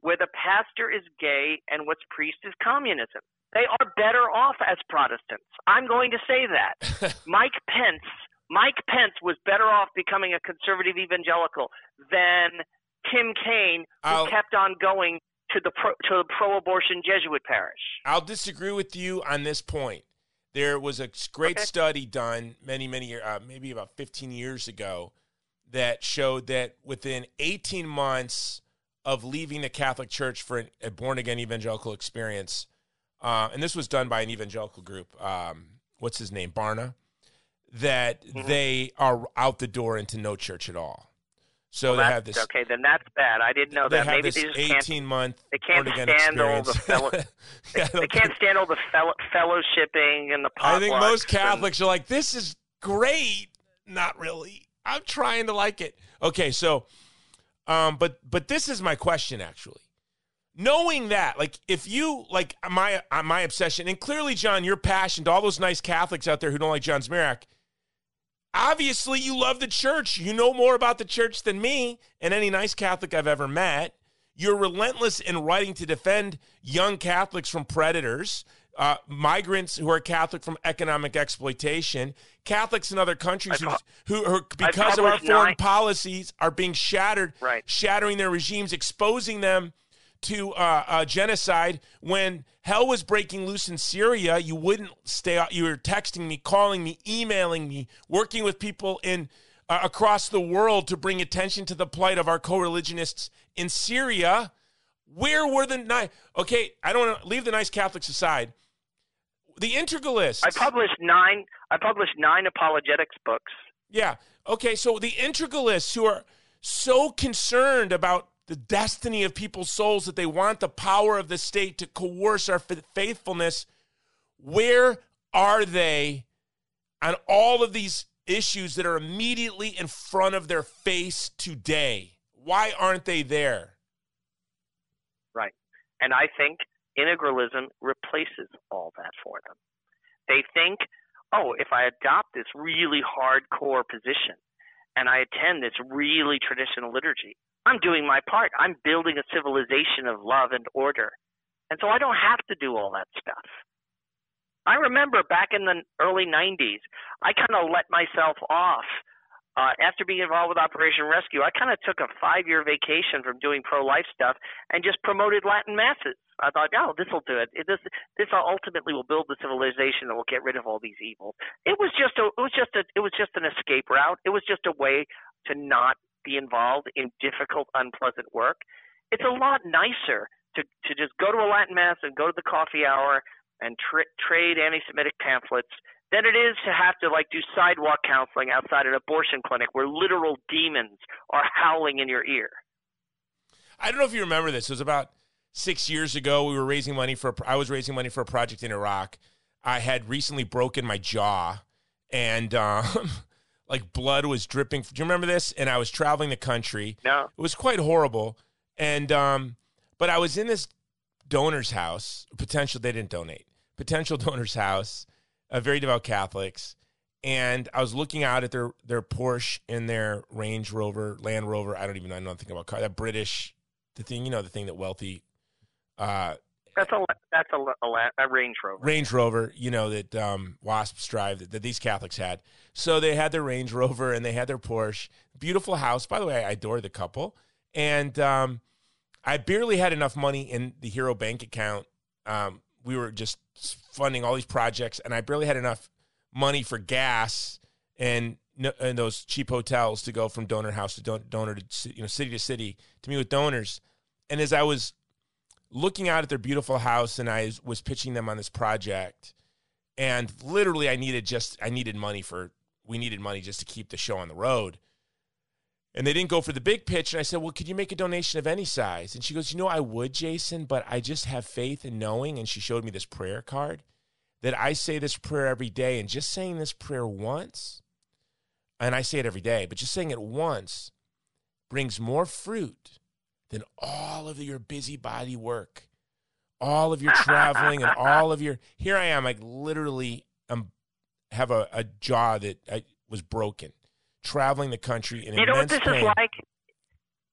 where the pastor is gay and what's priest is communism. They are better off as Protestants. I'm going to say that. Mike Pence, Mike Pence was better off becoming a conservative evangelical than Tim Kaine, who I'll- kept on going to the pro, to the pro-abortion Jesuit parish. I'll disagree with you on this point. There was a great Okay. study done many, many years, uh, maybe about 15 years ago, that showed that within 18 months of leaving the Catholic Church for an, a born again evangelical experience, uh, and this was done by an evangelical group, um, what's his name, Barna, that Mm-hmm. they are out the door into no church at all. So Well, they have this. okay, then that's bad. I didn't know they that. have Maybe this they just can't 18 month they can't stand all the fellow- Yeah, they can't stand all the fellow, fellowshipping and the I think most and- Catholics are like, this is great. Not really. I'm trying to like it. Okay, so, um, but but this is my question actually. Knowing that, like, if you like my my obsession, and clearly, John, your passion to all those nice Catholics out there who don't like John Zmirak, obviously you love the church. You know more about the church than me and any nice Catholic I've ever met. You're relentless in writing to defend young Catholics from predators, uh, migrants who are Catholic from economic exploitation, Catholics in other countries who, who, who because of our foreign nine- policies, are being shattered, Right. shattering their regimes, exposing them to uh, uh, genocide. When hell was breaking loose in Syria, you wouldn't stay. Out. You were texting me, calling me, emailing me, working with people in uh, across the world to bring attention to the plight of our co-religionists in Syria. Where were the nice? Okay, I don't want to leave the nice Catholics aside. The integralists. I published nine. I published nine apologetics books. Yeah. Okay. So the integralists who are so concerned about the destiny of people's souls that they want the power of the state to coerce our faithfulness, where are they on all of these issues that are immediately in front of their face today? Why aren't they there? Right. And I think integralism replaces all that for them. They think, oh, if I adopt this really hardcore position and I attend this really traditional liturgy, I'm doing my part. I'm building a civilization of love and order. And so I don't have to do all that stuff. I remember back in the early 90s, I kind of let myself off. Uh, after being involved with Operation Rescue, I kind of took a five year vacation from doing pro life stuff and just promoted Latin masses. I thought, oh, this will do it. this this ultimately will build the civilization that will get rid of all these evils. It was just a it was just a it was just an escape route. It was just a way to not be involved in difficult, unpleasant work. It's a lot nicer to to just go to a Latin mass and go to the coffee hour and tra- trade anti-Semitic pamphlets than it is to have to like do sidewalk counseling outside an abortion clinic where literal demons are howling in your ear. I don't know if you remember this. It was about six years ago. We were raising money for. I was raising money for a project in Iraq. I had recently broken my jaw, and um, like blood was dripping. Do you remember this? And I was traveling the country. No, It was quite horrible. And um, but I was in this donor's house. Potential they didn't donate. Potential donor's house. Uh, very devout Catholics. And I was looking out at their their Porsche and their Range Rover, Land Rover. I don't even know nothing about car. That British, the thing you know, the thing that wealthy, uh, that's a that's a, a, a Range Rover. Range Rover, you know, that um, Wasps drive that, that these Catholics had. So they had their Range Rover and they had their Porsche. Beautiful house. By the way, I adore the couple. And um, I barely had enough money in the Hero bank account. Um, we were just funding all these projects, and I barely had enough money for gas and, and those cheap hotels to go from donor house to don- donor to you know city to city to meet with donors. And as I was looking out at their beautiful house and I was pitching them on this project and literally I needed just I needed money for we needed money just to keep the show on the road. And they didn't go for the big pitch and I said, "Well, could you make a donation of any size?" And she goes, "You know, I would, Jason, but I just have faith in knowing." And she showed me this prayer card that I say this prayer every day and just saying this prayer once and I say it every day, but just saying it once brings more fruit than all of your busybody work, all of your traveling, and all of your. Here I am, like literally, um, have a, a jaw that I, was broken, traveling the country in You know what this pain. is like?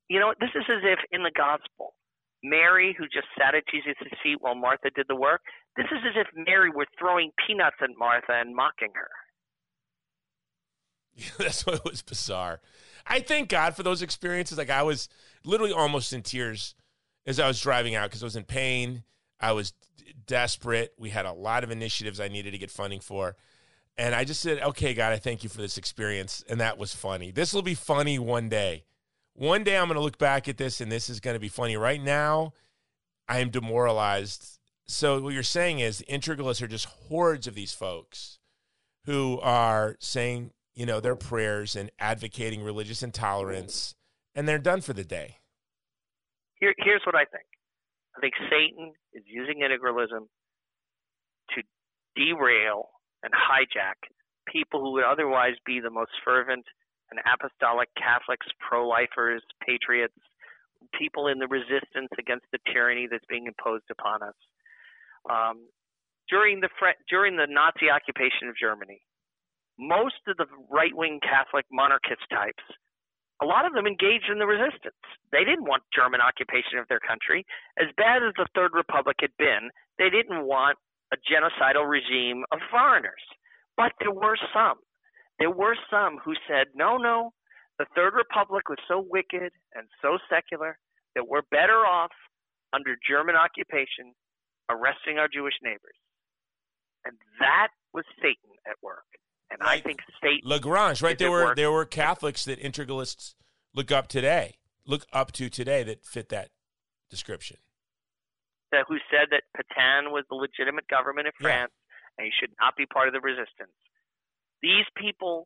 You know, this is as if in the gospel, Mary, who just sat at Jesus' feet while Martha did the work, this is as if Mary were throwing peanuts at Martha and mocking her. That's what was bizarre. I thank God for those experiences. Like I was literally almost in tears as I was driving out because I was in pain. I was d- desperate. We had a lot of initiatives I needed to get funding for. And I just said, okay, God, I thank you for this experience. And that was funny. This will be funny one day. One day I'm going to look back at this and this is going to be funny. Right now, I am demoralized. So, what you're saying is the integralists are just hordes of these folks who are saying, you know, their prayers and advocating religious intolerance, and they're done for the day. Here, here's what I think. I think Satan is using integralism to derail and hijack people who would otherwise be the most fervent and apostolic Catholics, pro lifers, patriots, people in the resistance against the tyranny that's being imposed upon us. Um, during the during the Nazi occupation of Germany, most of the right wing Catholic monarchist types, a lot of them engaged in the resistance. They didn't want German occupation of their country. As bad as the Third Republic had been, they didn't want a genocidal regime of foreigners. But there were some. There were some who said, no, no, the Third Republic was so wicked and so secular that we're better off under German occupation arresting our Jewish neighbors. And that was Satan at work. And I think Satan Lagrange, right? There were work. there were Catholics that integralists look up today, look up to today that fit that description that who said that Petain was the legitimate government of France yeah. and he should not be part of the resistance. These people,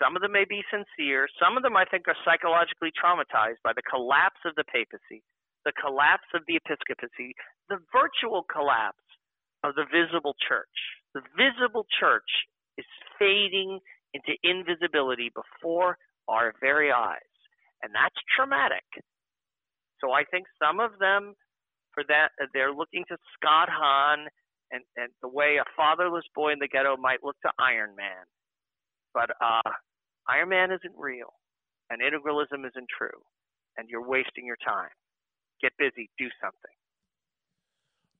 some of them may be sincere, some of them I think are psychologically traumatized by the collapse of the papacy, the collapse of the episcopacy, the virtual collapse of the visible church. The visible church is fading into invisibility before our very eyes. And that's traumatic. So I think some of them for that. Uh, they're looking to Scott Hahn and, and the way a fatherless boy in the ghetto might look to Iron Man. But uh, Iron Man isn't real, and integralism isn't true, and you're wasting your time. Get busy, do something.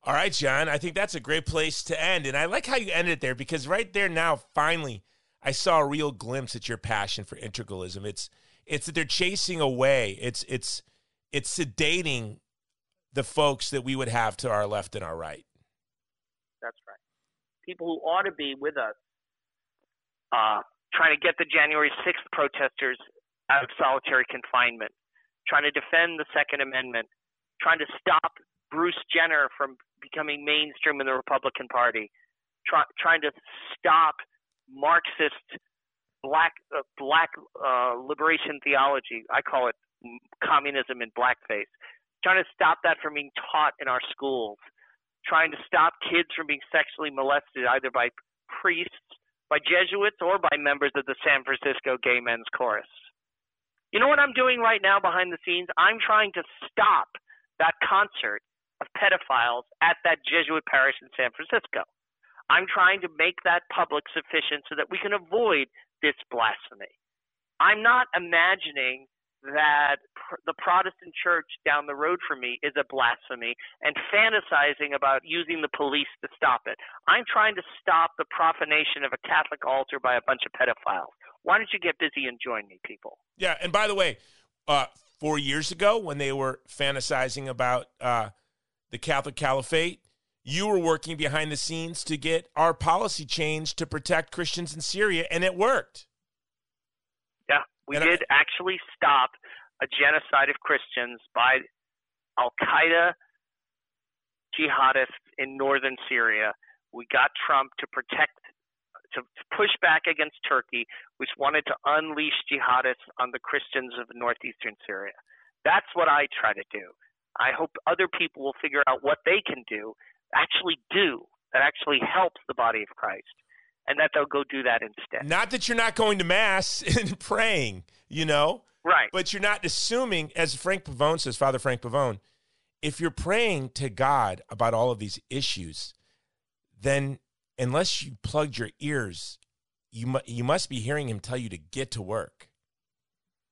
All right, John. I think that's a great place to end. And I like how you ended it there because right there now, finally, I saw a real glimpse at your passion for integralism. It's it's that they're chasing away. It's it's it's sedating the folks that we would have to our left and our right. That's right. People who ought to be with us uh, trying to get the January 6th protesters out of solitary confinement, trying to defend the Second Amendment, trying to stop Bruce Jenner from becoming mainstream in the Republican Party, try, trying to stop Marxist black uh, black uh, liberation theology. I call it communism in blackface trying to stop that from being taught in our schools, trying to stop kids from being sexually molested either by priests, by Jesuits, or by members of the San Francisco Gay Men's Chorus. You know what I'm doing right now behind the scenes? I'm trying to stop that concert of pedophiles at that Jesuit parish in San Francisco. I'm trying to make that public sufficient so that we can avoid this blasphemy. I'm not imagining that pr- the Protestant church down the road from me is a blasphemy and fantasizing about using the police to stop it. I'm trying to stop the profanation of a Catholic altar by a bunch of pedophiles. Why don't you get busy and join me, people? Yeah, and by the way, uh, four years ago when they were fantasizing about uh, the Catholic Caliphate, you were working behind the scenes to get our policy changed to protect Christians in Syria, and it worked. Yeah, we and did I, actually stop a genocide of Christians by Al Qaeda jihadists in northern Syria. We got Trump to protect, to, to push back against Turkey, which wanted to unleash jihadists on the Christians of northeastern Syria. That's what I try to do. I hope other people will figure out what they can do, actually do, that actually helps the body of Christ and that they'll go do that instead. Not that you're not going to mass and praying, you know, right? But you're not assuming, as Frank Pavone says, Father Frank Pavone, if you're praying to God about all of these issues, then unless you plugged your ears, you mu- you must be hearing Him tell you to get to work.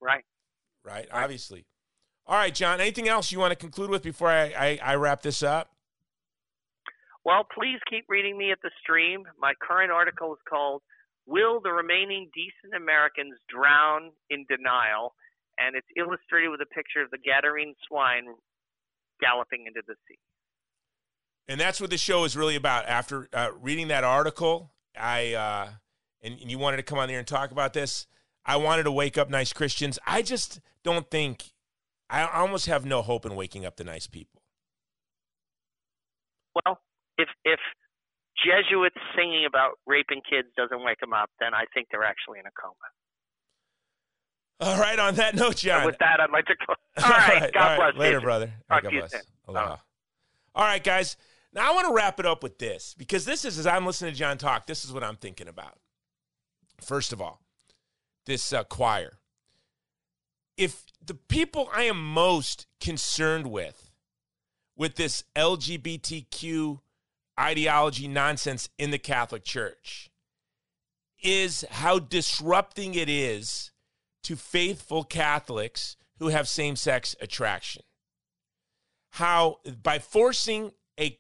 Right. Right. right. Obviously. All right, John. Anything else you want to conclude with before I, I, I wrap this up? Well, please keep reading me at the stream. My current article is called Will the Remaining Decent Americans Drown in Denial? And it's illustrated with a picture of the Gadarene swine galloping into the sea. And that's what the show is really about. After uh, reading that article, I uh, and, and you wanted to come on here and talk about this. I wanted to wake up nice Christians. I just don't think I almost have no hope in waking up the nice people. Well, if if Jesuits singing about raping kids doesn't wake them up, then I think they're actually in a coma. All right. On that note, John. And with that, I'd like to. Close. All right. right, God all right. bless. Later, Jason. brother. Talk God bless. Aloha. All right, guys. Now I want to wrap it up with this because this is as I'm listening to John talk. This is what I'm thinking about. First of all, this uh, choir. If the people I am most concerned with, with this LGBTQ ideology nonsense in the Catholic Church, is how disrupting it is to faithful Catholics who have same sex attraction. How, by forcing a,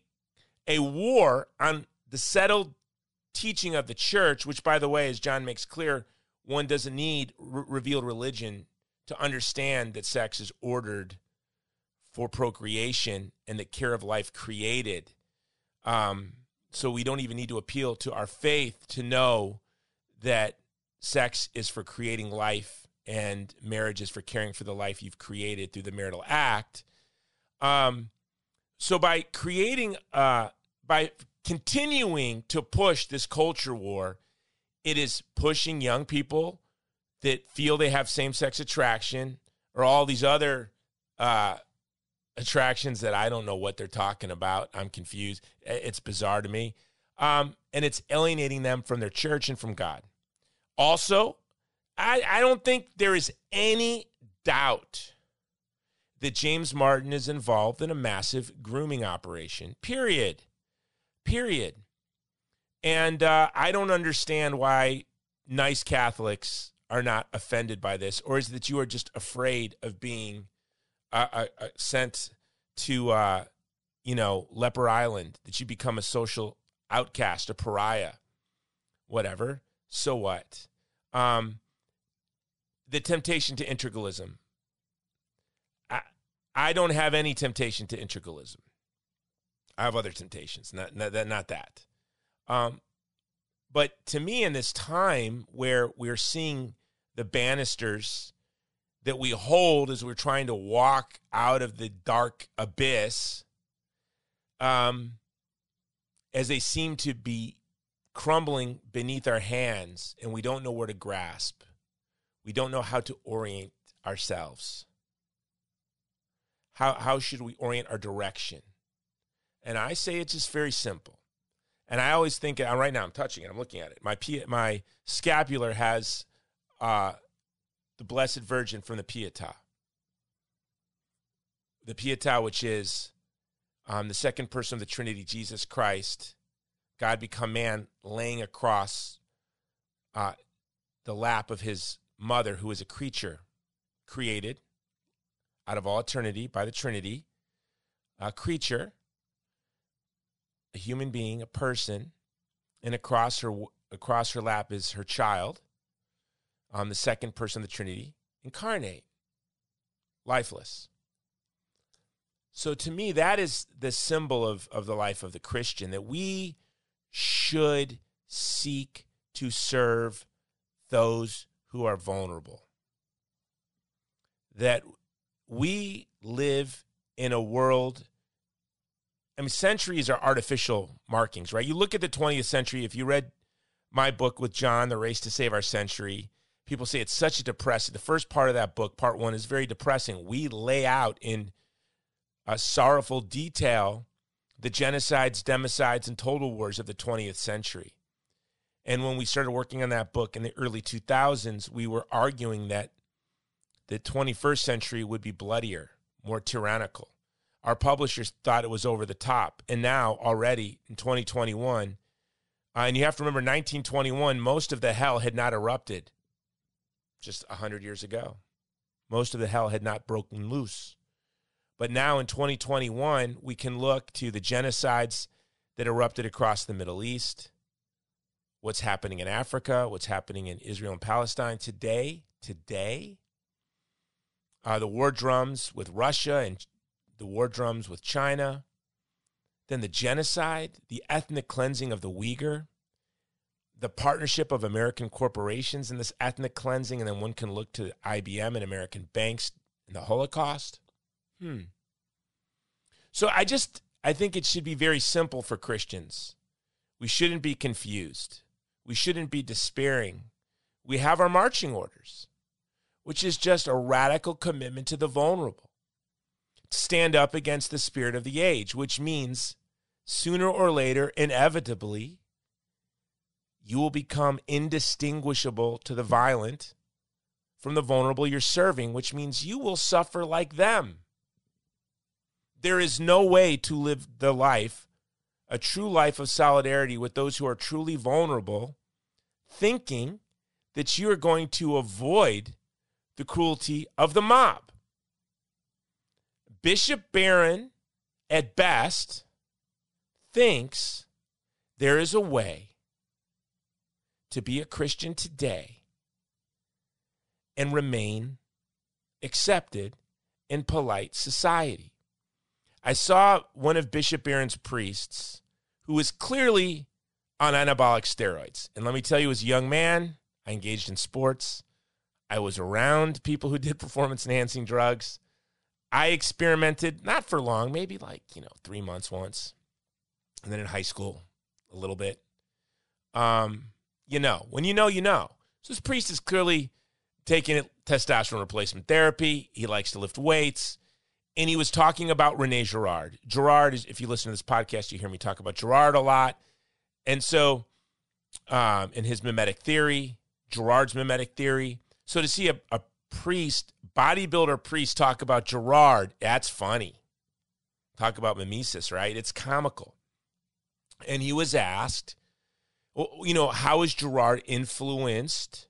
a war on the settled teaching of the church, which, by the way, as John makes clear, one doesn't need re- revealed religion to understand that sex is ordered for procreation and that care of life created. Um, so we don't even need to appeal to our faith to know that sex is for creating life and marriage is for caring for the life you've created through the marital act. Um, so by creating, uh, by continuing to push this culture war, it is pushing young people that feel they have same sex attraction or all these other uh, attractions that I don't know what they're talking about. I'm confused. It's bizarre to me. Um, and it's alienating them from their church and from God. Also, I, I don't think there is any doubt that James Martin is involved in a massive grooming operation, period. Period. And uh, I don't understand why nice Catholics are not offended by this, or is it that you are just afraid of being uh, uh, uh, sent to, uh, you know, Leper Island, that you become a social outcast, a pariah, whatever. So what? Um, the temptation to integralism. I, I don't have any temptation to integralism. I have other temptations, not not, not that. Um, but to me, in this time where we're seeing the banisters that we hold as we're trying to walk out of the dark abyss, um, as they seem to be crumbling beneath our hands, and we don't know where to grasp, we don't know how to orient ourselves. How, how should we orient our direction? And I say it's just very simple. And I always think, uh, right now I'm touching it, I'm looking at it. My, my scapular has uh, the Blessed Virgin from the Pietà. The Pietà, which is um, the second person of the Trinity, Jesus Christ, God become man, laying across uh, the lap of his mother, who is a creature created out of all eternity by the Trinity, a creature, a human being, a person, and across her across her lap is her child, um, the second person of the Trinity, incarnate, lifeless. So to me, that is the symbol of, of the life of the Christian, that we should seek to serve those who are vulnerable. That we live in a world, I mean, centuries are artificial markings, right? You look at the 20th century, if you read my book with John, The Race to Save Our Century, people say it's such a depressing. The first part of that book, part one, is very depressing. We lay out in a sorrowful detail the genocides, democides, and total wars of the 20th century. And when we started working on that book in the early 2000s, we were arguing that the 21st century would be bloodier, more tyrannical. Our publishers thought it was over the top. And now, already in 2021, uh, and you have to remember 1921, most of the hell had not erupted just 100 years ago. Most of the hell had not broken loose. But now in 2021, we can look to the genocides that erupted across the Middle East, what's happening in Africa, what's happening in Israel and Palestine today. Today, uh, the war drums with Russia and the war drums with China, then the genocide, the ethnic cleansing of the Uyghur, the partnership of American corporations in this ethnic cleansing, and then one can look to IBM and American banks in the Holocaust. Hmm. So I just I think it should be very simple for Christians. We shouldn't be confused. We shouldn't be despairing. We have our marching orders, which is just a radical commitment to the vulnerable. Stand up against the spirit of the age, which means sooner or later, inevitably, you will become indistinguishable to the violent from the vulnerable you're serving, which means you will suffer like them. There is no way to live the life, a true life of solidarity with those who are truly vulnerable, thinking that you are going to avoid the cruelty of the mob. Bishop Barron, at best, thinks there is a way to be a Christian today and remain accepted in polite society. I saw one of Bishop Barron's priests who was clearly on anabolic steroids. And let me tell you, as a young man, I engaged in sports. I was around people who did performance enhancing drugs. I experimented, not for long, maybe like, you know, three months once. And then in high school, a little bit. Um, you know. When you know, you know. So this priest is clearly taking testosterone replacement therapy. He likes to lift weights. And he was talking about Rene Girard. Girard is, if you listen to this podcast, you hear me talk about Girard a lot. And so, um, in his mimetic theory, Girard's mimetic theory. So to see a, a priest, bodybuilder priest, talk about Girard. that's funny. Talk about mimesis, right? It's comical. And he was asked, you know, how is Girard influenced?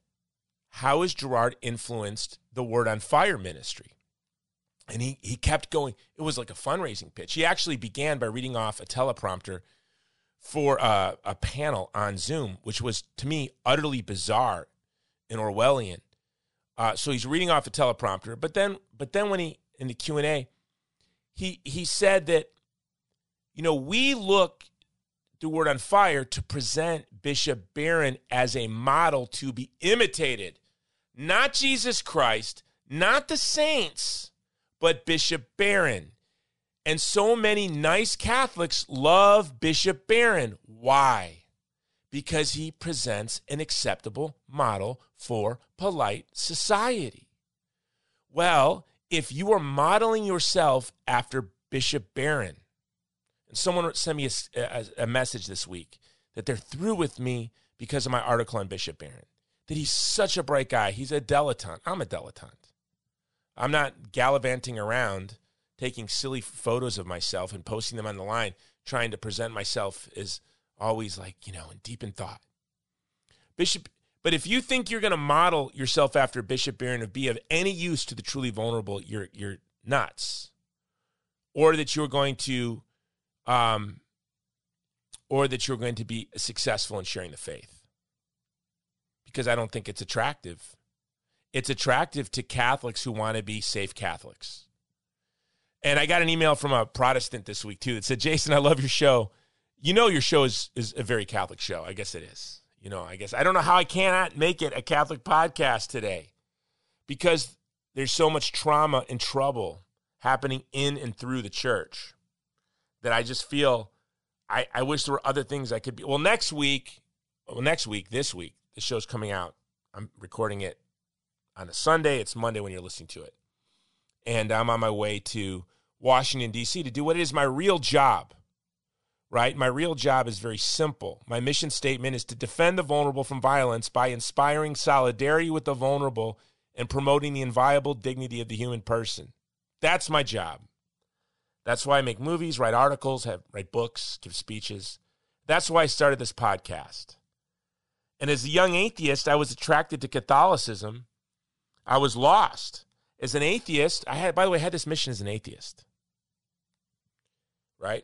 How is Girard influenced the Word on Fire ministry? And he, he kept going. It was like a fundraising pitch. He actually began by reading off a teleprompter for a, a panel on Zoom, which was to me utterly bizarre and Orwellian. Uh, so he's reading off a teleprompter, but then but then when he in the Q and A, he he said that you know we look the word on fire to present Bishop Barron as a model to be imitated. Not Jesus Christ, not the saints, but Bishop Barron. And so many nice Catholics love Bishop Barron. Why? Because he presents an acceptable model for polite society. Well, if you are modeling yourself after Bishop Barron, and someone sent me a, a, a, message this week that they're through with me because of my article on Bishop Barron. That he's such a bright guy. He's a dilettante. I'm a dilettante. I'm not gallivanting around taking silly photos of myself and posting them on the line, trying to present myself as always like, you know, deep in thought. Bishop, but if you think you're going to model yourself after Bishop Barron and be of any use to the truly vulnerable, you're you're nuts. Or that you're going to um, or that you're going to be successful in sharing the faith. Because I don't think it's attractive. It's attractive to Catholics who want to be safe Catholics. And I got an email from a Protestant this week too that said, Jason, I love your show. You know, your show is, is a very Catholic show. I guess it is. You know, I guess I don't know how I cannot make it a Catholic podcast today because there's so much trauma and trouble happening in and through the church that I just feel I, I wish there were other things I could be. Well, next week, well, next week, this week, the show's coming out. I'm recording it on a Sunday. It's Monday when you're listening to it. And I'm on my way to Washington, D.C. to do what is my real job, right? My real job is very simple. My mission statement is to defend the vulnerable from violence by inspiring solidarity with the vulnerable and promoting the inviolable dignity of the human person. That's my job. That's why I make movies, write articles, have, write books, give speeches. That's why I started this podcast. And as a young atheist, I was attracted to Catholicism. I was lost. as an atheist, I had, by the way, I had this mission as an atheist. Right?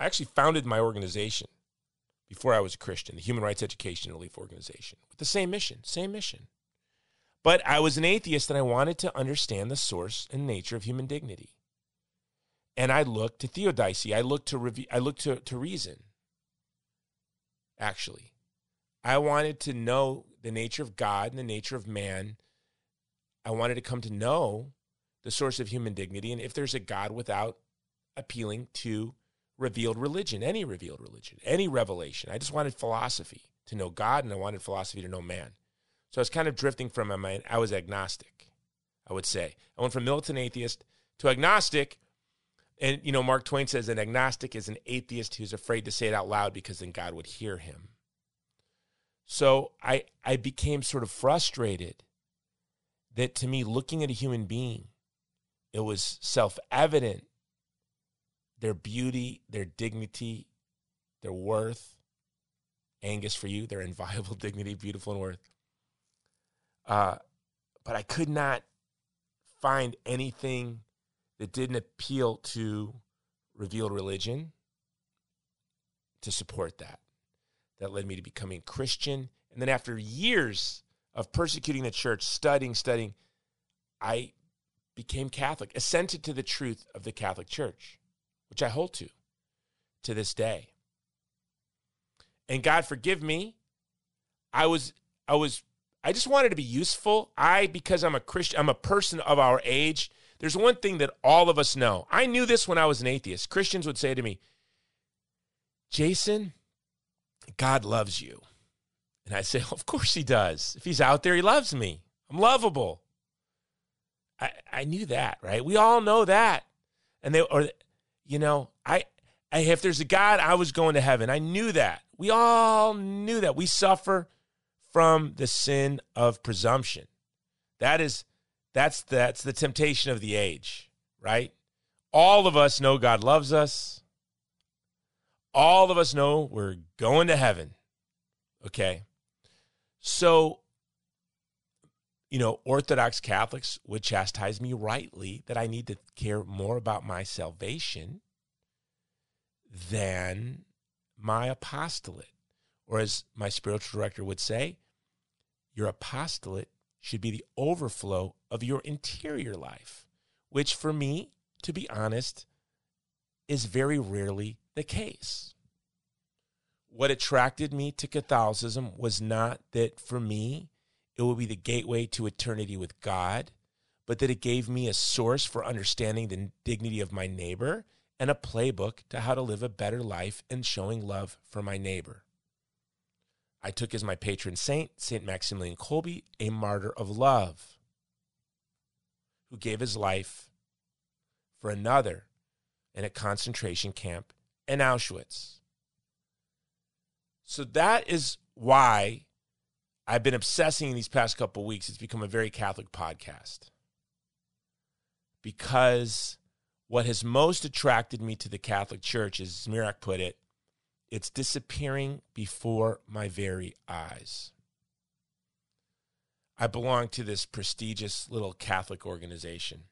I actually founded my organization before I was a Christian, the Human Rights Education Relief Organization, with the same mission, same mission. But I was an atheist and I wanted to understand the source and nature of human dignity. And I looked to theodicy. I looked to reve- I looked to, to reason. Actually, I wanted to know the nature of God and the nature of man. I wanted to come to know the source of human dignity and if there's a God without appealing to revealed religion, any revealed religion, any revelation. I just wanted philosophy to know God and I wanted philosophy to know man. So I was kind of drifting from my, I was agnostic, I would say. I went from militant atheist to agnostic. And, you know, Mark Twain says an agnostic is an atheist who's afraid to say it out loud because then God would hear him. So I, I became sort of frustrated that to me, looking at a human being, it was self evident their beauty, their dignity, their worth. Angus, for you, their inviolable dignity, beautiful and worth. Uh, but I could not find anything that didn't appeal to revealed religion to support that. That led me to becoming Christian. And then after years of persecuting the church, studying, studying, I became Catholic, assented to the truth of the Catholic Church, which I hold to to this day. And God forgive me, I was I was I just wanted to be useful. I, because I'm a Christian, I'm a person of our age. There's one thing that all of us know. I knew this when I was an atheist. Christians would say to me, Jason, God loves you. And I say, Of course he does. If he's out there, he loves me. I'm lovable. I, I knew that, right? We all know that. And they, or, you know, I, I, if there's a God, I was going to heaven. I knew that. We all knew that. We suffer from the sin of presumption. That is that's that's the temptation of the age, right? All of us know God loves us. All of us know we're going to heaven. Okay? So you know, Orthodox Catholics would chastise me rightly that I need to care more about my salvation than my apostolate. Or as my spiritual director would say, your apostolate should be the overflow of your interior life, which for me, to be honest, is very rarely the case. What attracted me to Catholicism was not that for me, it would be the gateway to eternity with God, but that it gave me a source for understanding the dignity of my neighbor and a playbook to how to live a better life and showing love for my neighbor. I took as my patron saint St. Maximilian Kolbe, a martyr of love, who gave his life for another in a concentration camp in Auschwitz. So that is why I've been obsessing these past couple weeks. It's become a very Catholic podcast. Because what has most attracted me to the Catholic Church, as Zmirak put it, it's disappearing before my very eyes. I belong to this prestigious little Catholic organization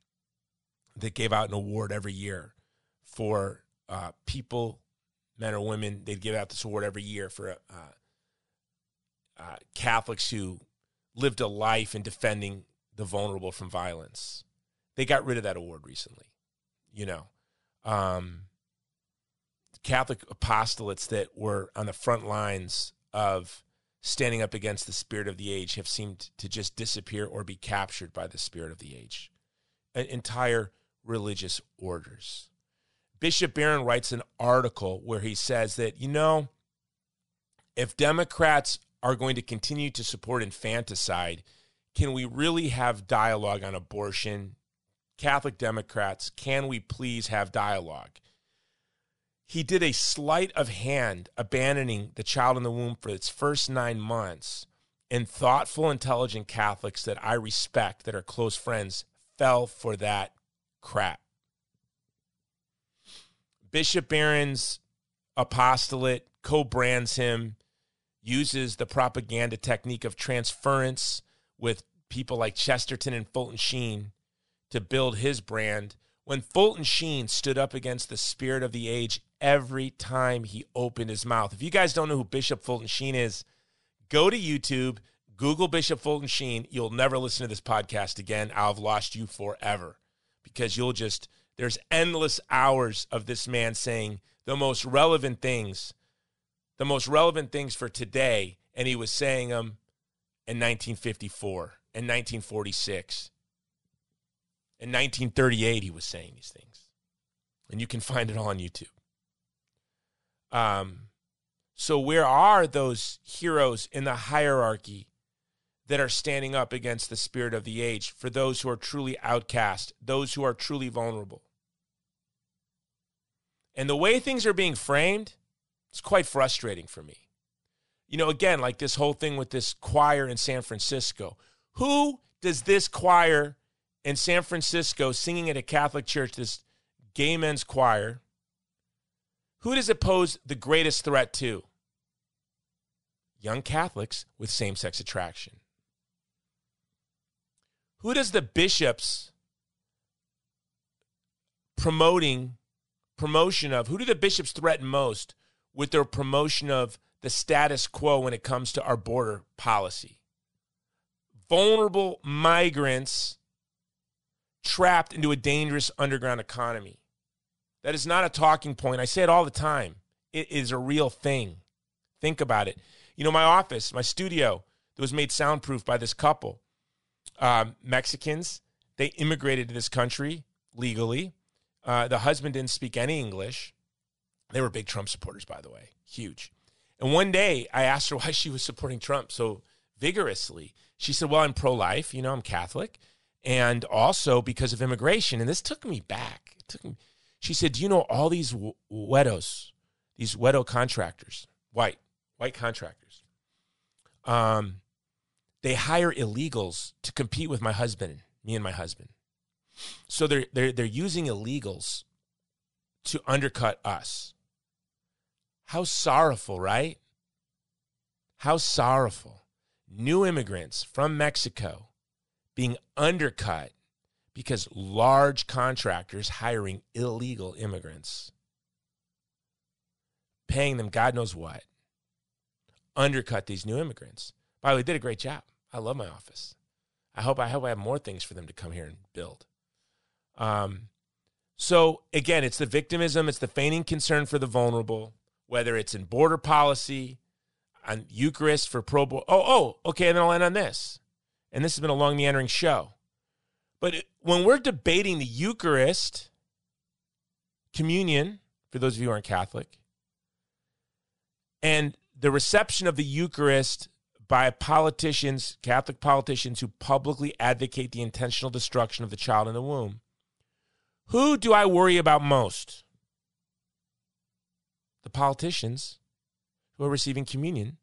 that gave out an award every year for uh, people, men or women. They'd give out this award every year for uh, uh, Catholics who lived a life in defending the vulnerable from violence. They got rid of that award recently, you know. Um, Catholic apostolates that were on the front lines of standing up against the spirit of the age have seemed to just disappear or be captured by the spirit of the age. Entire religious orders. Bishop Barron writes an article where he says that, you know, if Democrats are going to continue to support infanticide, can we really have dialogue on abortion? Catholic Democrats, can we please have dialogue? he did a sleight of hand, abandoning the child in the womb for its first nine months. And thoughtful, intelligent Catholics that I respect, that are close friends, fell for that crap. Bishop Barron's apostolate co brands him, uses the propaganda technique of transference with people like Chesterton and Fulton Sheen to build his brand when Fulton Sheen stood up against the spirit of the age every time he opened his mouth. If you guys don't know who Bishop Fulton Sheen is, go to YouTube, Google Bishop Fulton Sheen. You'll never listen to this podcast again. I'll have lost you forever because you'll just, there's endless hours of this man saying the most relevant things, the most relevant things for today. And he was saying them in 1954 and 1946 in 1938, he was saying these things. And you can find it all on YouTube. Um, so, where are those heroes in the hierarchy that are standing up against the spirit of the age for those who are truly outcast, those who are truly vulnerable? And the way things are being framed, it's quite frustrating for me. You know, again, like this whole thing with this choir in San Francisco. Who does this choir in San Francisco singing at a Catholic church, this gay men's choir, who does it pose the greatest threat to? Young Catholics with same sex attraction. Who does the bishops promoting promotion of who do the bishops threaten most with their promotion of the status quo when it comes to our border policy? Vulnerable migrants trapped into a dangerous underground economy. That is not a talking point. I say it all the time. It is a real thing. Think about it. You know, my office, my studio, that was made soundproof by this couple, um, Mexicans. They immigrated to this country legally. Uh, the husband didn't speak any English. They were big Trump supporters, by the way, huge. And one day I asked her why she was supporting Trump so vigorously. She said, Well, I'm pro life. You know, I'm Catholic and also because of immigration. And this took me back. It took me, she said, Do you know all these wedos, these wedo contractors, white, white contractors? Um, they hire illegals to compete with my husband, me and my husband. So they're, they're, they're using illegals to undercut us. How sorrowful, right? How sorrowful. New immigrants from Mexico being undercut because large contractors hiring illegal immigrants, paying them God knows what, undercut these new immigrants. By the way, did a great job. I love my office. I hope I hope I have more things for them to come here and build. Um, so again, it's the victimism, it's the feigning concern for the vulnerable, whether it's in border policy, on Eucharist for pro. Oh, oh, okay. And then I'll end on this and this has been a long meandering show. But when we're debating the Eucharist, communion, for those of you who aren't Catholic, and the reception of the Eucharist by politicians, Catholic politicians who publicly advocate the intentional destruction of the child in the womb, who do I worry about most? The politicians who are receiving communion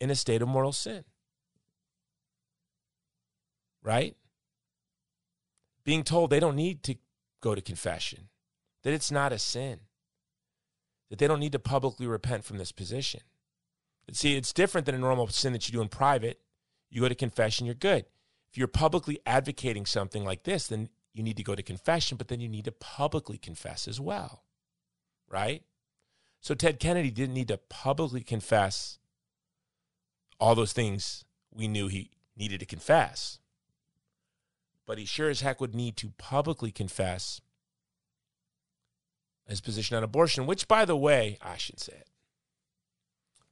in a state of mortal sin right? Being told they don't need to go to confession, that it's not a sin, that they don't need to publicly repent from this position. But see, it's different than a normal sin that you do in private. You go to confession, you're good. If you're publicly advocating something like this, then you need to go to confession, but then you need to publicly confess as well, right? So Ted Kennedy didn't need to publicly confess all those things we knew he needed to confess but he sure as heck would need to publicly confess his position on abortion, which, by the way, I shouldn't say it.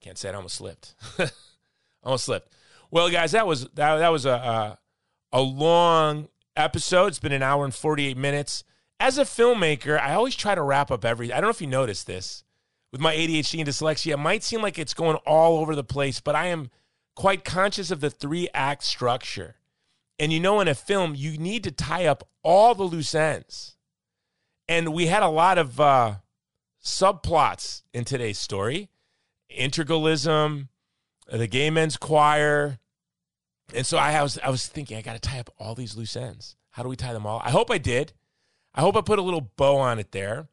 Can't say it. Almost slipped. almost slipped. Well, guys, that was that, that was a, a a long episode. It's been an hour and forty eight minutes. As a filmmaker, I always try to wrap up every. I don't know if you noticed this with my ADHD and dyslexia. It might seem like it's going all over the place, but I am quite conscious of the three act structure. And you know, in a film, you need to tie up all the loose ends. And we had a lot of uh, subplots in today's story integralism, the gay men's choir. And so I was, I was thinking, I got to tie up all these loose ends. How do we tie them all? I hope I did. I hope I put a little bow on it there.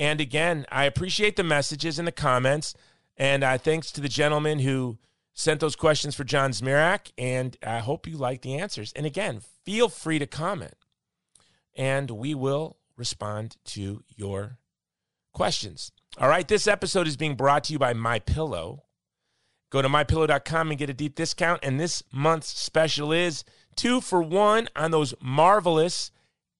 And again, I appreciate the messages and the comments. And uh, thanks to the gentleman who sent those questions for John Zmirak, and I hope you like the answers. And again, feel free to comment. and we will respond to your questions. All right, this episode is being brought to you by My Pillow. Go to mypillow.com and get a deep discount. And this month's special is two for one on those marvelous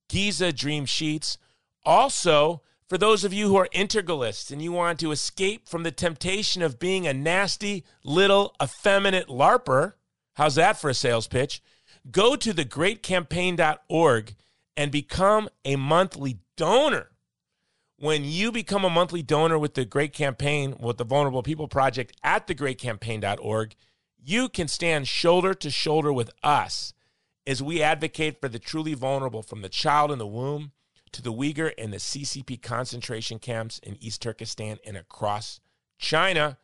Giza Dream Sheets. Also, for those of you who are integralists and you want to escape from the temptation of being a nasty little effeminate LARPer, how's that for a sales pitch? Go to thegreatcampaign.org and become a monthly donor. When you become a monthly donor with the Great Campaign, with the Vulnerable People Project at thegreatcampaign.org, you can stand shoulder to shoulder with us as we advocate for the truly vulnerable from the child in the womb to the Uyghur and the CCP concentration camps in East Turkestan and across China.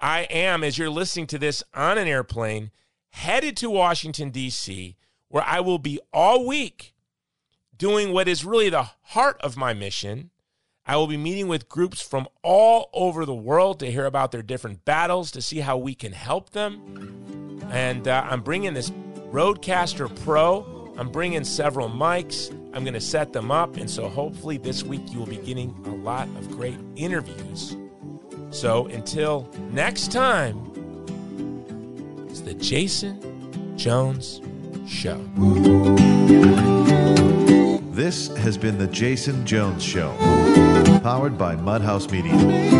I am, as you're listening to this on an airplane, headed to Washington, D.C., where I will be all week doing what is really the heart of my mission. I will be meeting with groups from all over the world to hear about their different battles, to see how we can help them. And uh, I'm bringing this RodeCaster Pro. I'm bringing several mics. I'm going to set them up. And so hopefully this week you will be getting a lot of great interviews. So until next time, it's the Jason Jones Show. This has been The Jason Jones Show, powered by Mudhouse Media.